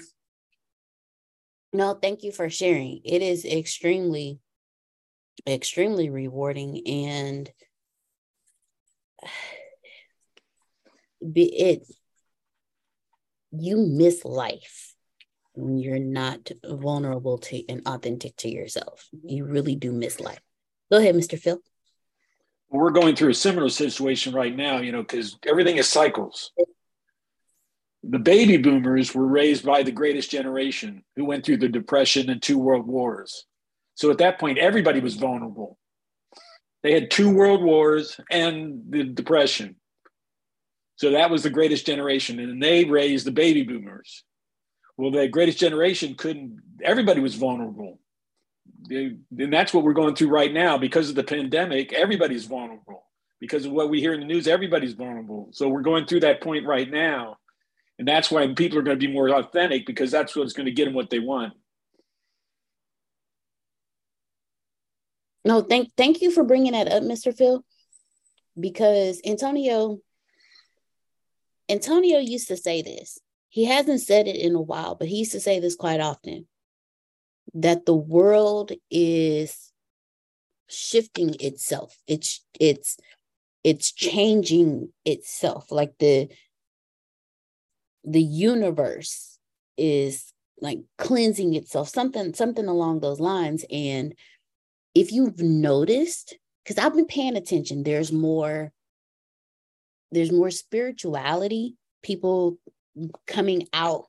No, thank you for sharing. It is extremely, extremely rewarding and [SIGHS] it you miss life when you're not vulnerable to and authentic to yourself. You really do miss life. Go ahead, Mr. Phil. We're going through a similar situation right now, you know, because everything is cycles. The baby boomers were raised by the greatest generation who went through the Depression and two world wars. So at that point, everybody was vulnerable. They had two world wars and the Depression. So that was the greatest generation. And they raised the baby boomers. Well, the greatest generation couldn't, everybody was vulnerable. and that's what we're going through right now because of the pandemic. Everybody's vulnerable because of what we hear in the news. Everybody's vulnerable. So we're going through that point right now. And that's why people are going to be more authentic because that's what's going to get them what they want. No, thank thank you for bringing that up, Mr. Phil, because Antonio Antonio used to say this. He hasn't said it in a while, but he used to say this quite often that the world is shifting itself. It's it's it's changing itself like the the universe is like cleansing itself something something along those lines and if you've noticed cuz I've been paying attention there's more there's more spirituality, people coming out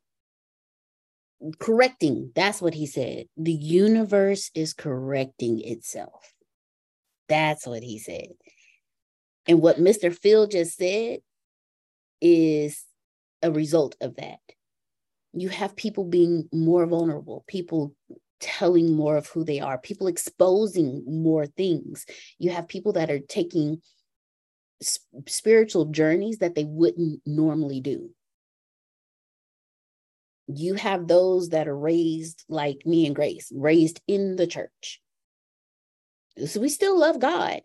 correcting. That's what he said. The universe is correcting itself. That's what he said. And what Mr. Phil just said is a result of that. You have people being more vulnerable, people telling more of who they are, people exposing more things. You have people that are taking spiritual journeys that they wouldn't normally do. You have those that are raised like me and Grace, raised in the church. So we still love God,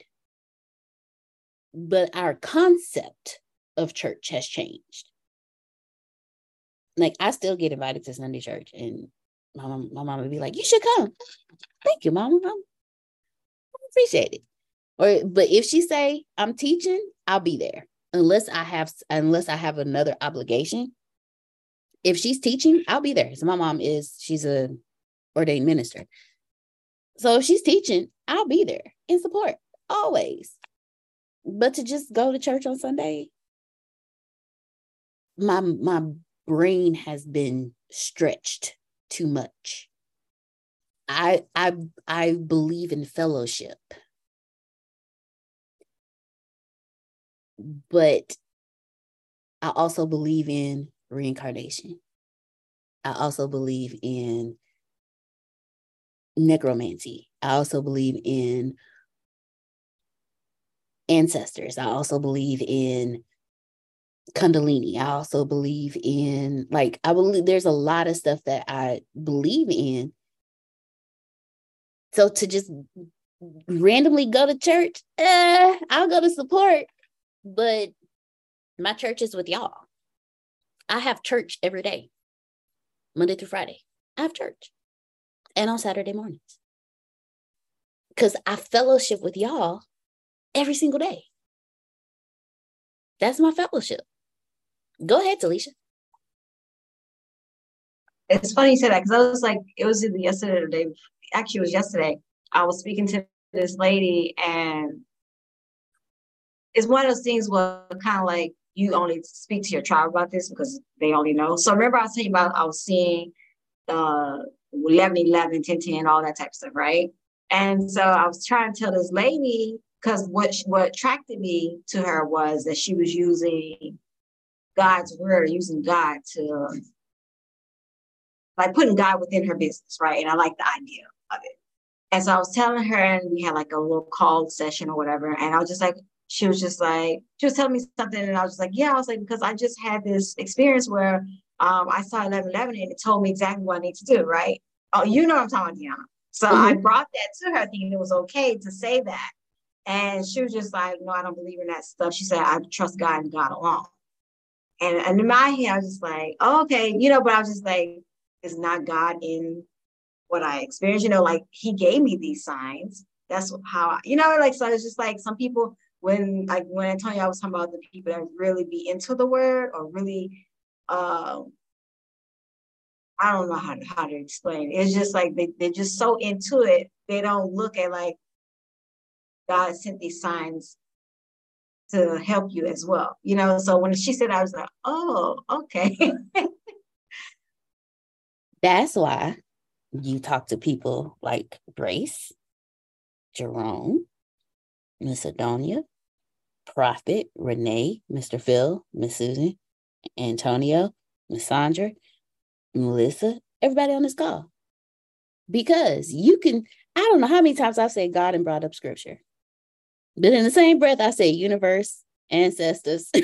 but our concept of church has changed. Like I still get invited to Sunday church, and my mom, my mom would be like, "You should come." Thank you, mom. I appreciate it. Or, but if she say I'm teaching, I'll be there unless I have unless I have another obligation. If she's teaching, I'll be there. So my mom is she's a ordained minister. So if she's teaching, I'll be there in support always. But to just go to church on Sunday, my my brain has been stretched too much. I I I believe in fellowship. But I also believe in reincarnation. I also believe in necromancy. I also believe in ancestors. I also believe in Kundalini. I also believe in, like, I believe there's a lot of stuff that I believe in. So to just randomly go to church, eh, I'll go to support, but my church is with y'all. I have church every day, Monday through Friday. I have church and on Saturday mornings because I fellowship with y'all every single day. That's my fellowship. Go ahead, Talisha. It's funny you said that because I was like, it was either yesterday or day. Actually, it was yesterday. I was speaking to this lady, and it's one of those things where kind of like you only speak to your tribe about this because they only know. So remember, I was telling you about I was seeing uh 11 11 10 10 all that type of stuff right and so i was trying to tell this lady because what what attracted me to her was that she was using God's word, using God to like putting God within her business, right? And I like the idea of it. And so I was telling her, and we had like a little call session or whatever. And I was just like, she was just like, she was telling me something, and I was like, yeah, I was like, because I just had this experience where um, I saw 1111 and it told me exactly what I need to do, right? Oh, you know what I'm talking about, Deanna. So mm-hmm. I brought that to her thinking it was okay to say that. And she was just like, no, I don't believe in that stuff. She said, I trust God and God alone. And, and in my head, I was just like, oh, okay, you know, but I was just like, is not God in what I experienced? You know, like he gave me these signs. That's how, I, you know, like, so it's just like some people, when like when Antonio, I was talking about the people that really be into the word or really, uh, I don't know how to, how to explain. It's just like they, they're just so into it. They don't look at like God sent these signs to help you as well. You know, so when she said, I was like, oh, okay. [LAUGHS] That's why you talk to people like Grace, Jerome, Miss Adonia, Prophet, Renee, Mr. Phil, Miss Susan, Antonio, Miss Sandra, Melissa, everybody on this call. Because you can, I don't know how many times I've said God and brought up scripture. But in the same breath, I say universe, ancestors, [LAUGHS]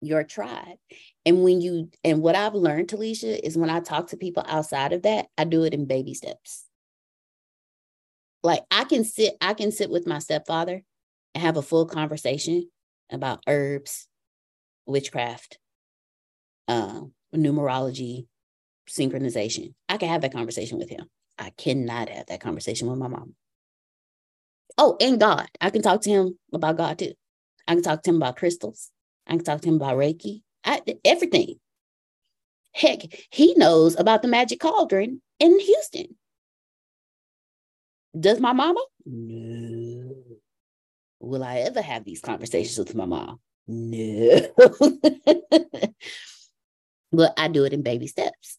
your tribe. And when you, and what I've learned, Talisha, is when I talk to people outside of that, I do it in baby steps. Like I can sit, I can sit with my stepfather and have a full conversation about herbs, witchcraft, uh, numerology, synchronization. I can have that conversation with him. I cannot have that conversation with my mom. Oh, and God. I can talk to him about God too. I can talk to him about crystals. I can talk to him about Reiki. I, everything. Heck, he knows about the magic cauldron in Houston. Does my mama? No. Will I ever have these conversations with my mom? No. [LAUGHS] but I do it in baby steps.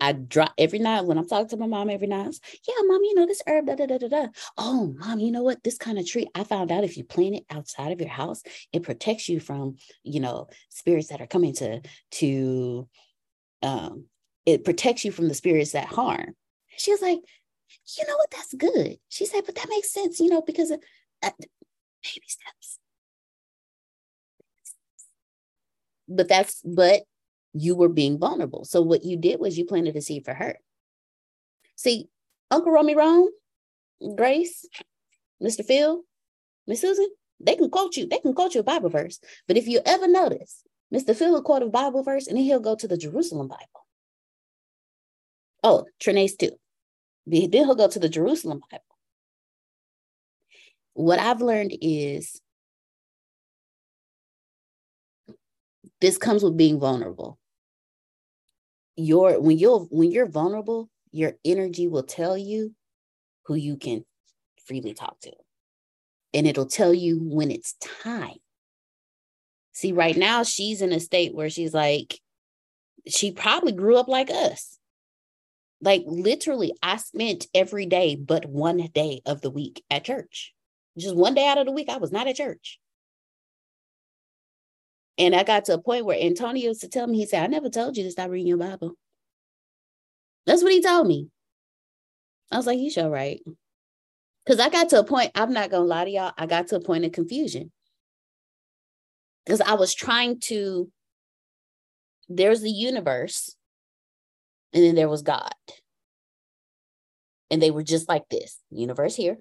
I drop every night when I'm talking to my mom every night. Yeah, mom, you know this herb, da da da da da. Oh, mom, you know what? This kind of tree, I found out if you plant it outside of your house, it protects you from, you know, spirits that are coming to to um it protects you from the spirits that harm. She was like, you know what? That's good. She said, but that makes sense, you know, because of uh, baby steps. But that's but you were being vulnerable. So what you did was you planted a seed for her. See, Uncle Romy Rome, Grace, Mr. Phil, Miss Susan, they can quote you, they can quote you a Bible verse. But if you ever notice, Mr. Phil will quote a Bible verse and then he'll go to the Jerusalem Bible. Oh, Trinace too. Then he'll go to the Jerusalem Bible. What I've learned is this comes with being vulnerable your when you're when you're vulnerable your energy will tell you who you can freely talk to. And it'll tell you when it's time. See right now she's in a state where she's like she probably grew up like us. Like literally i spent every day but one day of the week at church. Just one day out of the week i was not at church and I got to a point where Antonio used to tell me, he said, I never told you to stop reading your Bible. That's what he told me. I was like, you sure right. Because I got to a point, I'm not going to lie to y'all, I got to a point of confusion. Because I was trying to, there's the universe, and then there was God. And they were just like this universe here,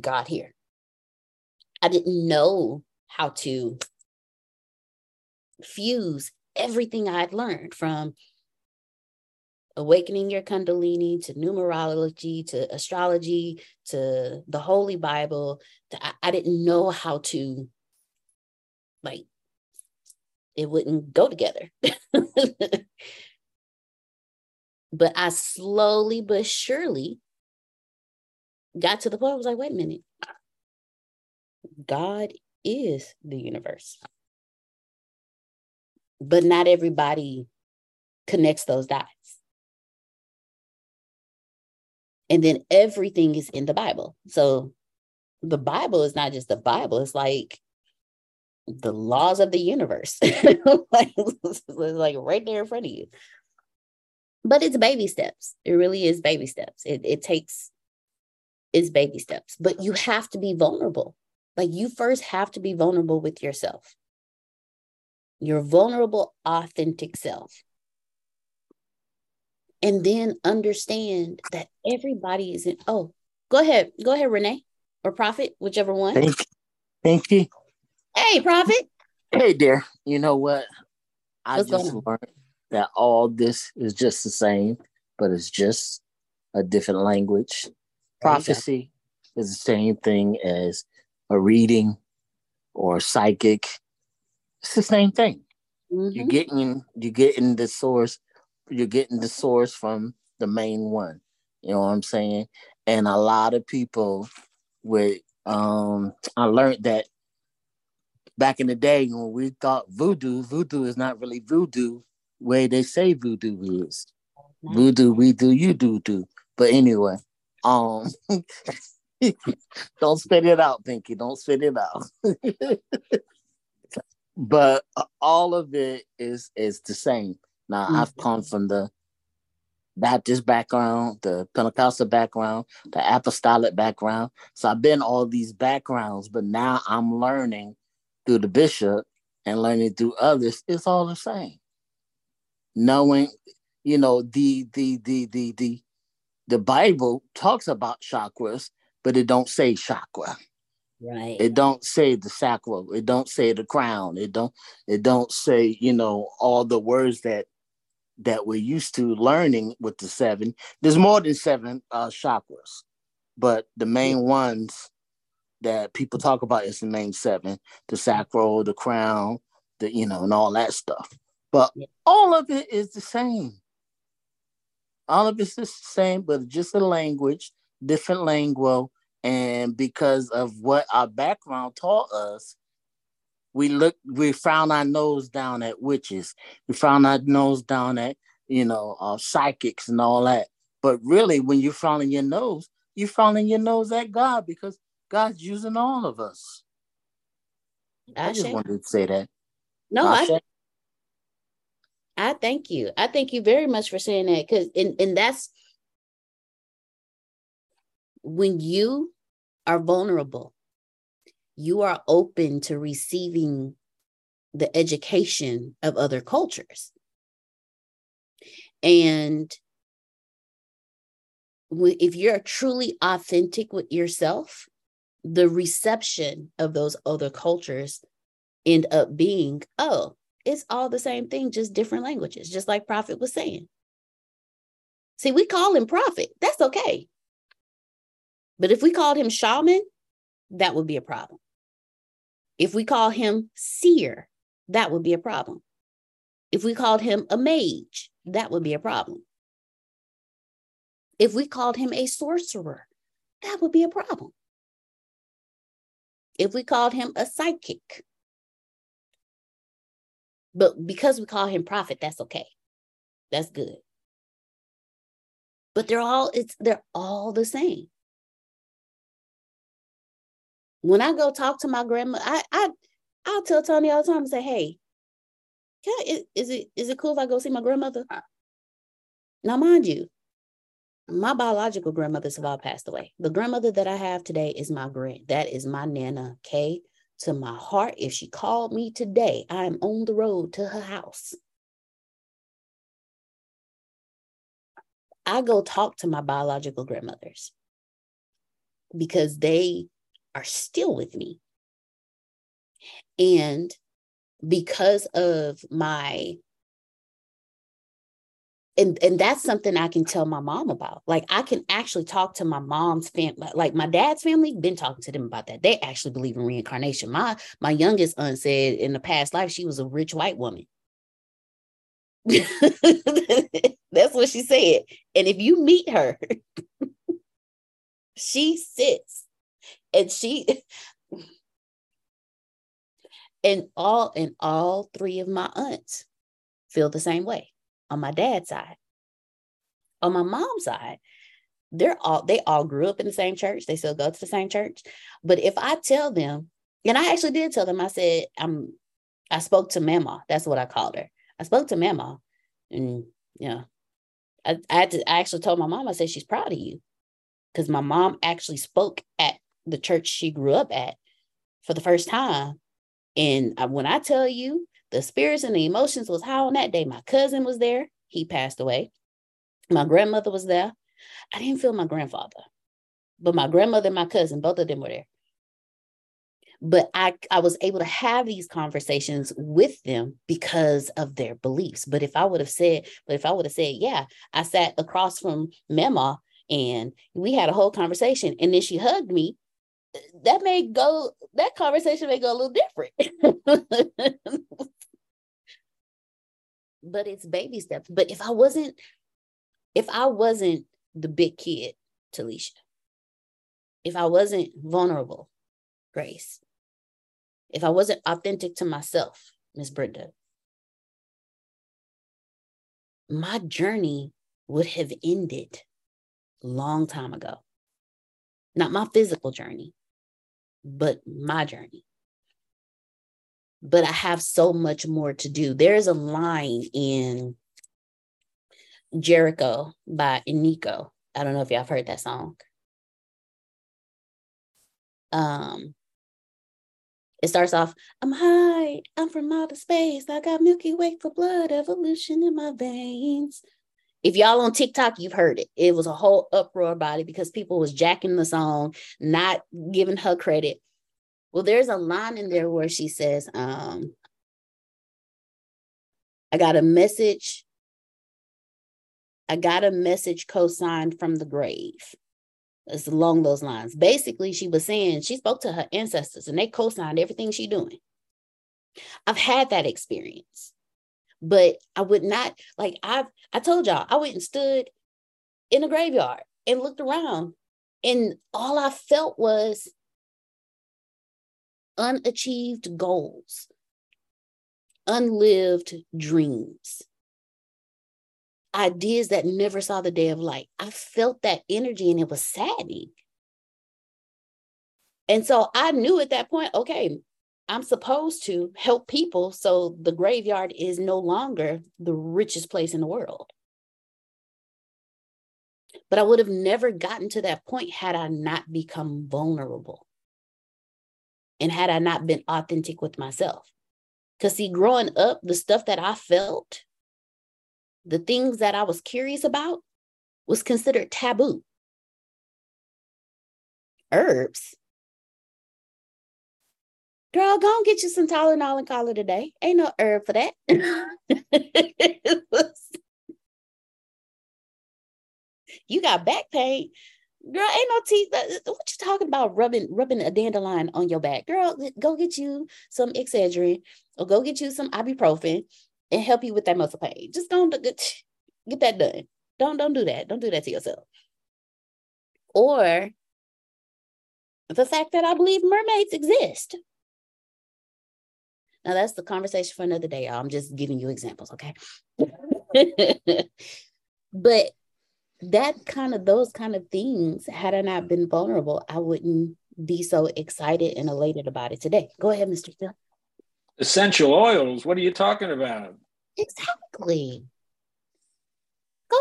God here. I didn't know how to fuse everything I'd learned from awakening your kundalini to numerology to astrology to the holy bible to, I, I didn't know how to like it wouldn't go together. [LAUGHS] But i slowly but surely got to the point i was like wait a minute. God is the universe but not everybody connects those dots. And then everything is in the Bible. So the Bible is not just the Bible, it's like the laws of the universe. [LAUGHS] like, like right there in front of you. But it's baby steps. It really is baby steps. It, it takes, it's baby steps. But you have to be vulnerable. Like you first have to be vulnerable with yourself your vulnerable, authentic self. And then understand that everybody is in. Oh, go ahead. Go ahead, Renee or Prophet, whichever one. Thank you. Thank you. Hey, Prophet. Hey, dear. You know what? I What's just learned that all this is just the same, but it's just a different language. Prophecy is the same thing as a reading or psychic it's the same thing. Mm-hmm. You're getting you're getting the source, you're getting the source from the main one. You know what I'm saying? And a lot of people with um I learned that back in the day when we thought voodoo, voodoo is not really voodoo way they say voodoo is. Voodoo, we do, you do do. But anyway, um [LAUGHS] don't spit it out, Pinky. Don't spit it out. [LAUGHS] but uh, all of it is is the same. Now mm-hmm. I've come from the Baptist background, the Pentecostal background, the apostolic background. So I've been all these backgrounds, but now I'm learning through the bishop and learning through others. It's all the same. Knowing, you know, the the the the the the Bible talks about chakras, but it don't say chakra. Right. It don't say the sacral. It don't say the crown. It don't. It don't say you know all the words that that we're used to learning with the seven. There's more than seven uh, chakras, but the main ones that people talk about is the main seven: the sacral, the crown, the you know, and all that stuff. But yeah. all of it is the same. All of it's the same, but just a language, different lingo, and because of what our background taught us, we look we found our nose down at witches. We found our nose down at, you know, uh, psychics and all that. But really, when you're frowning your nose, you're frowning your nose at God because God's using all of us. I, I just wanted to say that. No, I, I thank you. I thank you very much for saying that because and, and that's when you are vulnerable, you are open to receiving the education of other cultures. And if you're truly authentic with yourself, the reception of those other cultures end up being, oh, it's all the same thing, just different languages, just like Prophet was saying. See, we call him Prophet. That's okay. But if we called him shaman, that would be a problem. If we call him seer, that would be a problem. If we called him a mage, that would be a problem. If we called him a sorcerer, that would be a problem. If we called him a psychic, but because we call him prophet, that's okay. That's good. But they're all it's they're all the same. When I go talk to my grandma, I I I'll tell Tony all the time and say, hey, can I, is, it is it cool if I go see my grandmother? Now, mind you, my biological grandmothers have all passed away. The grandmother that I have today is my grand. That is my nana Kay to my heart. If she called me today, I am on the road to her house. I go talk to my biological grandmothers because they are still with me. And because of my and and that's something I can tell my mom about. Like I can actually talk to my mom's family, like my dad's family. Been talking to them about that. They actually believe in reincarnation. My my youngest aunt said in the past life she was a rich white woman. [LAUGHS] that's what she said. And if you meet her, [LAUGHS] she sits and she and all and all three of my aunts feel the same way on my dad's side. On my mom's side, they're all they all grew up in the same church. They still go to the same church. But if I tell them, and I actually did tell them, I said, I'm I spoke to Mama. That's what I called her. I spoke to Mama. And you know, I, I had to I actually told my mom, I said, she's proud of you. Because my mom actually spoke at the church she grew up at for the first time. And when I tell you, the spirits and the emotions was high on that day. My cousin was there. He passed away. My grandmother was there. I didn't feel my grandfather, but my grandmother and my cousin, both of them were there. But I, I was able to have these conversations with them because of their beliefs. But if I would have said, but if I would have said, yeah, I sat across from Mema and we had a whole conversation and then she hugged me, that may go, that conversation may go a little different. but it's baby steps. But if I wasn't, if I wasn't the big kid, Talisha, if I wasn't vulnerable, Grace, if I wasn't authentic to myself, Miss Brenda, my journey would have ended long time ago. Not my physical journey, but my journey but I have so much more to do. There's a line in Jericho by Iniko. I don't know if y'all have heard that song. Um, it starts off, I'm high, I'm from outer space. I got Milky Way for blood evolution in my veins. If y'all on TikTok, you've heard it. It was a whole uproar about it because people was jacking the song, not giving her credit. Well, there's a line in there where she says, um, I got a message. I got a message co-signed from the grave. It's along those lines. Basically, she was saying she spoke to her ancestors and they co-signed everything she doing. I've had that experience, but I would not like I've I told y'all I went and stood in a graveyard and looked around, and all I felt was unachieved goals, unlived dreams. ideas that never saw the day of light. I felt that energy and it was saddening. And so I knew at that point, okay, I'm supposed to help people so the graveyard is no longer the richest place in the world. But I would have never gotten to that point had I not become vulnerable and had I not been authentic with myself. Because, see, growing up, the stuff that I felt, the things that I was curious about, was considered taboo. Herbs. Girl, go and get you some Tylenol and call it a day. Ain't no herb for that. [LAUGHS] you got back pain. Girl, ain't no teeth. Uh, uh, what you talking about? Rubbing rubbing a dandelion on your back, girl. Go get you some Excedrin or go get you some ibuprofen and help you with that muscle pain. Just don't get that done. Don't don't do that. Don't do that to yourself. Or the fact that I believe mermaids exist. Now that's the conversation for another day. Y'all. I'm just giving you examples, okay? [LAUGHS] but that kind of those kind of things, had I not been vulnerable, I wouldn't be so excited and elated about it today. Go ahead, Mr. Phil. Essential oils. What are you talking about? Exactly. Go,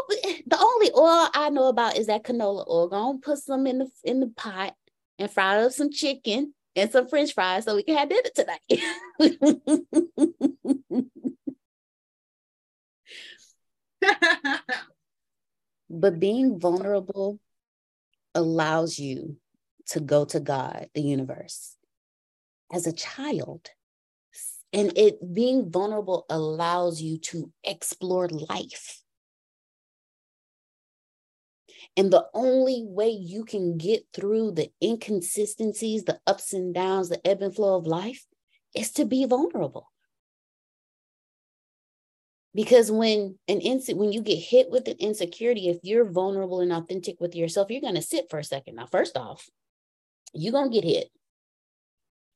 the only oil I know about is that canola oil. Go and put some in the in the pot and fry up some chicken and some French fries so we can have dinner tonight. [LAUGHS] But being vulnerable allows you to go to God, the universe, as a child. And it being vulnerable allows you to explore life. And the only way you can get through the inconsistencies, the ups and downs, the ebb and flow of life is to be vulnerable. Because when an ins- when you get hit with an insecurity, if you're vulnerable and authentic with yourself, you're gonna sit for a second. Now, first off, you're gonna get hit.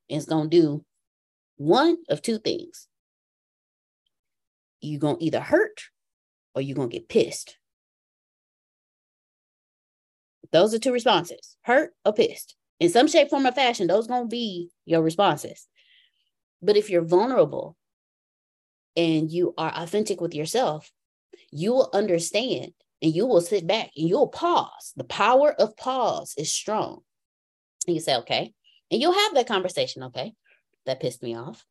It's gonna do one of two things. You're gonna either hurt or you're gonna get pissed. Those are two responses: hurt or pissed. In some shape, form, or fashion, those gonna be your responses. But if you're vulnerable and you are authentic with yourself, you will understand and you will sit back and you'll pause. The power of pause is strong. And you say, okay. And you'll have that conversation. Okay. That pissed me off.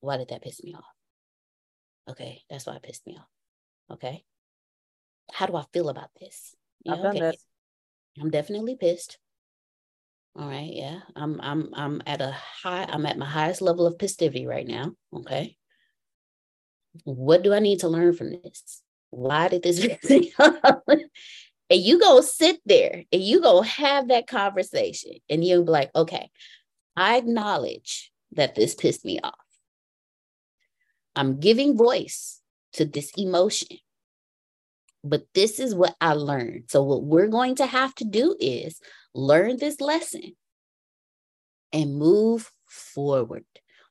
Why did that piss me off? Okay. That's why it pissed me off. Okay. How do I feel about this? Yeah, I've done okay. that. I'm definitely pissed. All right, yeah. I'm I'm I'm at a high, I'm at my highest level of festivity right now. Okay. What do I need to learn from this? Why did this [LAUGHS] and you go sit there and you go have that conversation and you'll be like, okay, I acknowledge that this pissed me off. I'm giving voice to this emotion. But this is what I learned. So, what we're going to have to do is learn this lesson and move forward.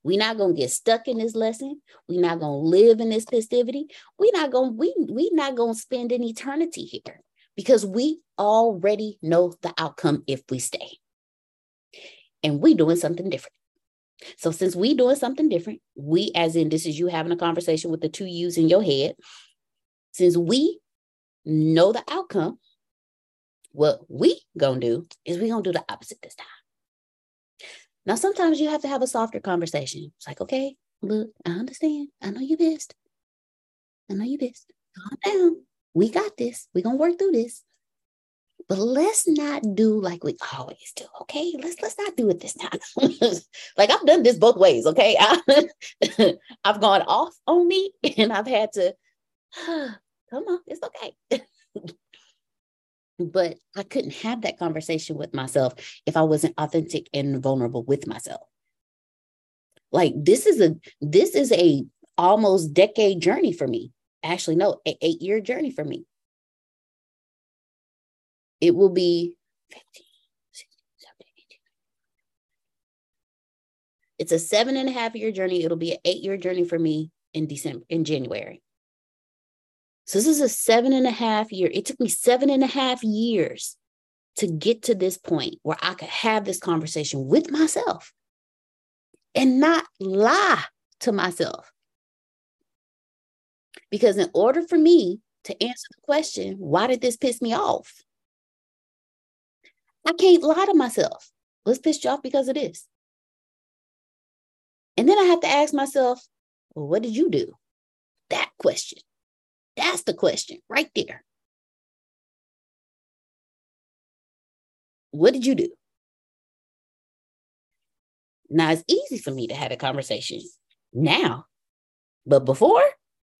We're not gonna get stuck in this lesson. We're not gonna live in this festivity. We're not gonna we we not gonna spend an eternity here because we already know the outcome if we stay. And we doing something different. So since we doing something different, we as in this is you having a conversation with the two yous in your head. Since we know the outcome, what we gonna do is we gonna do the opposite this time. Now, sometimes you have to have a softer conversation. It's like, okay, look, I understand. I know you pissed. I know you pissed. Calm down. We got this. We're gonna work through this. But let's not do like we always do. Okay, let's let's not do it this time. [LAUGHS] like I've done this both ways. Okay, [LAUGHS] I, have gone off on me, [LAUGHS] and I've had to [SIGHS] come on, it's okay. [LAUGHS] but I couldn't have that conversation with myself if I wasn't authentic and vulnerable with myself. Like this is a this is a almost decade journey for me. Actually, no, a eight year journey for me. It will be 15, 16, 17, 18. It's a seven and a half year journey. It'll be an eight year journey for me in December, in January. So this is a seven and a half year. It took me seven and a half years to get to this point where I could have this conversation with myself and not lie to myself. Because in order for me to answer the question, why did this piss me off? I can't lie to myself. Let's piss you off because it is. And then I have to ask myself, well, what did you do? That question. That's the question right there. What did you do? Now it's easy for me to have a conversation now, but before,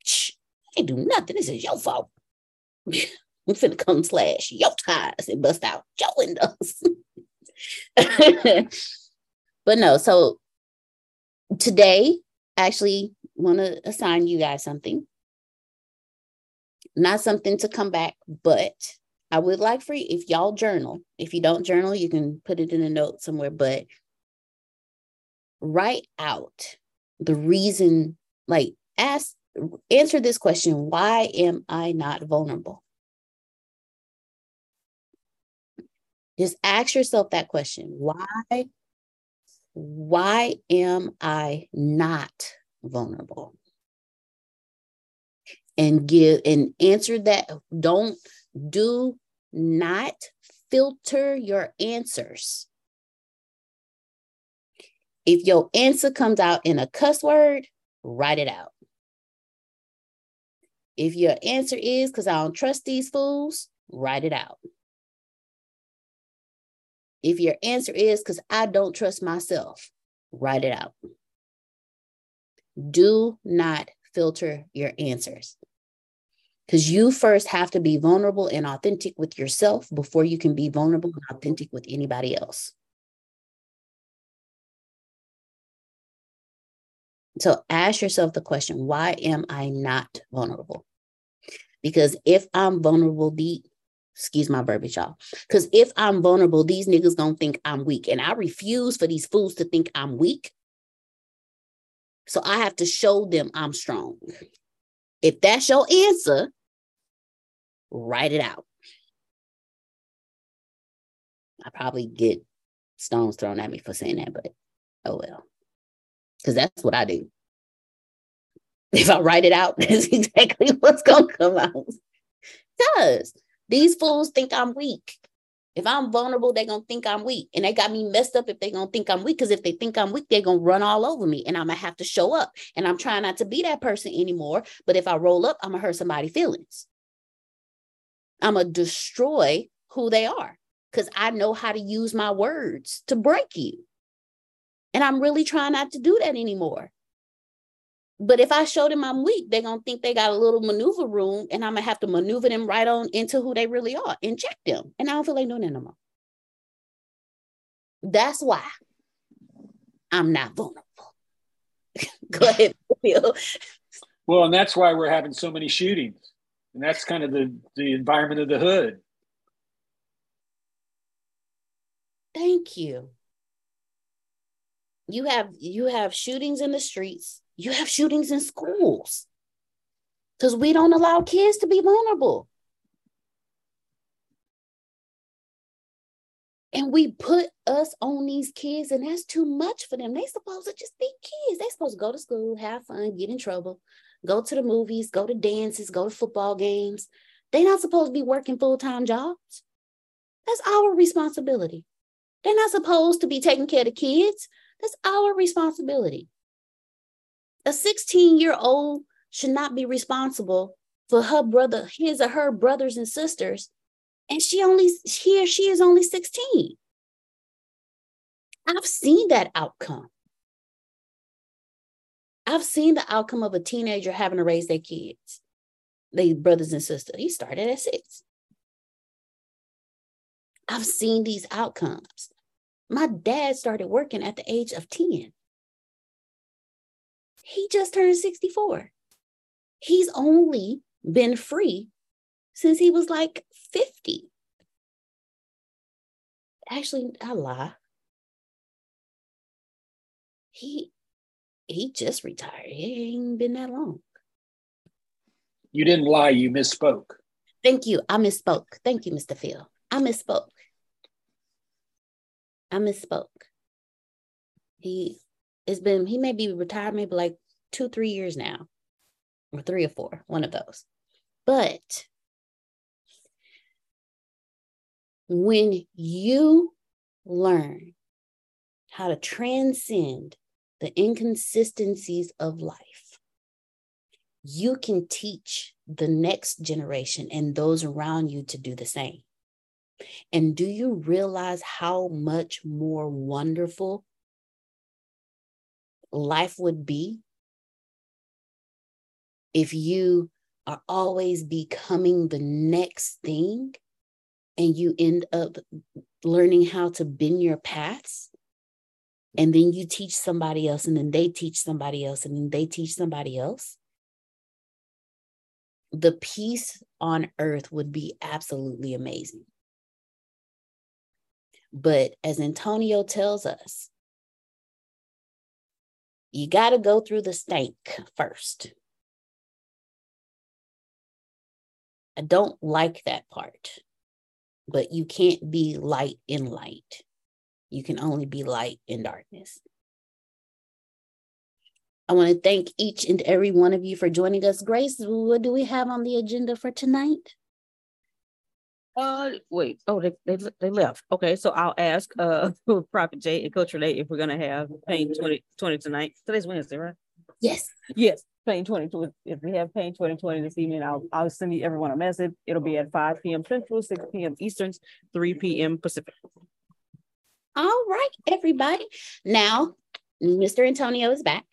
shh, I ain't do nothing. This is your fault. [LAUGHS] I'm finna come slash your tires and bust out your windows. [LAUGHS] but no, so today, I actually want to assign you guys something. Not something to come back, but I would like for you, if y'all journal, if you don't journal, you can put it in a note somewhere, but write out the reason, like ask, answer this question why am I not vulnerable? Just ask yourself that question. Why why am I not vulnerable? And give and answer that. Don't do not filter your answers. If your answer comes out in a cuss word, write it out. If your answer is because I don't trust these fools, write it out. If your answer is because I don't trust myself, write it out. Do not filter your answers because you first have to be vulnerable and authentic with yourself before you can be vulnerable and authentic with anybody else. So ask yourself the question why am I not vulnerable? Because if I'm vulnerable, the excuse my verbiage, y'all. Because if I'm vulnerable, these niggas gonna think I'm weak. And I refuse for these fools to think I'm weak. So I have to show them I'm strong. If that's your answer, write it out. I probably get stones thrown at me for saying that, but oh well. Because that's what I do. If I write it out, [LAUGHS] that's exactly what's gonna come out. Because these fools think I'm weak. If I'm vulnerable, they're gonna think I'm weak. And they got me messed up if they're gonna think I'm weak. Because if they think I'm weak, they're gonna run all over me and I'm gonna have to show up. And I'm trying not to be that person anymore. But if I roll up, I'm gonna hurt somebody's feelings. I'm gonna destroy who they are because I know how to use my words to break you. And I'm really trying not to do that anymore. But if I show them I'm weak, they're gonna think they got a little maneuver room, and I'm gonna have to maneuver them right on into who they really are and check them. And I don't feel like doing that no more. That's why I'm not vulnerable. [LAUGHS] Go ahead, Bill. Well, and that's why we're having so many shootings. And that's kind of the, the environment of the hood. Thank you. You have you have shootings in the streets you have shootings in schools because we don't allow kids to be vulnerable. And we put us on these kids, and that's too much for them. They supposed to just be kids. They supposed to go to school, have fun, get in trouble, go to the movies, go to dances, go to football games. They're not supposed to be working full-time jobs. That's our responsibility. They're not supposed to be taking care of the kids. That's our responsibility. A 16 year old should not be responsible for her brother, his or her brothers and sisters. And she only, he or she is only 16. I've seen that outcome. I've seen the outcome of a teenager having to raise their kids, their brothers and sisters. He started at six. I've seen these outcomes. My dad started working at the age of 10. He just turned 64. He's only been free since he was like 50. Actually, I lie. He he just retired. He ain't been that long. You didn't lie, you misspoke. Thank you. I misspoke. Thank you, Mr. Phil. I misspoke. I misspoke. He it's been he may be retired maybe like two, three years now, or three or four, one of those. But when you learn how to transcend the inconsistencies of life, you can teach the next generation and those around you to do the same. And do you realize how much more wonderful life would be if you are always becoming the next thing and you end up learning how to bend your paths and then you teach somebody else and then they teach somebody else and then they teach somebody else the peace on earth would be absolutely amazing but as antonio tells us you got to go through the stank first i don't like that part but you can't be light in light. You can only be light in darkness. I want to thank each and every one of you for joining us. Grace, what do we have on the agenda for tonight? Uh, wait. Oh, they, they they left. Okay, so I'll ask uh [LAUGHS] Prophet Jay and Coach Renee if we're gonna have Pain 20, 20 tonight. Today's Wednesday, right? Yes. Yes. Pain 2020. If we have Pain 2020 this evening, I'll I'll send you everyone a message. It'll be at 5 p.m. Central, 6 p.m. Eastern, 3 p.m. Pacific. All right, everybody. Now, Mr. Antonio is back.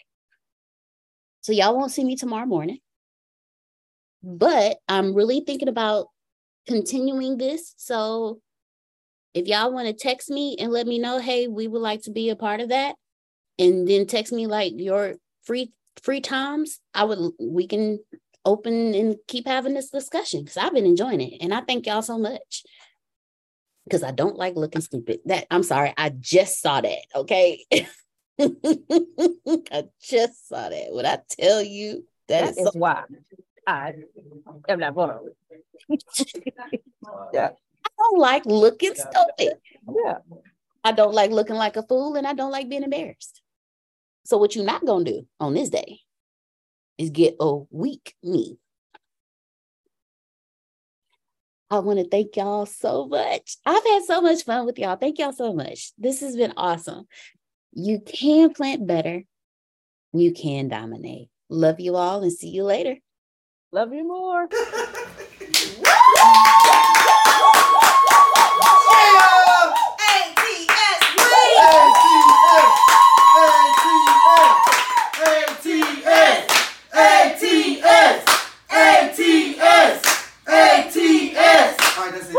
So y'all won't see me tomorrow morning. But I'm really thinking about continuing this. So if y'all want to text me and let me know, hey, we would like to be a part of that. And then text me like your free free times, I would we can open and keep having this discussion because I've been enjoying it. And I thank y'all so much. Because I don't like looking stupid. That I'm sorry, I just saw that. Okay. [LAUGHS] I just saw that. Would I tell you that, that is, so- why I am not vulnerable. [LAUGHS] yeah. I don't like looking stupid. Yeah. I don't like looking like a fool and I don't like being embarrassed. So what you're not gonna do on this day is get a weak me. I want to thank y'all so much. I've had so much fun with y'all. Thank y'all so much. This has been awesome. You can plant better. You can dominate. Love you all and see you later. Love you more. [LAUGHS] Olha, assim.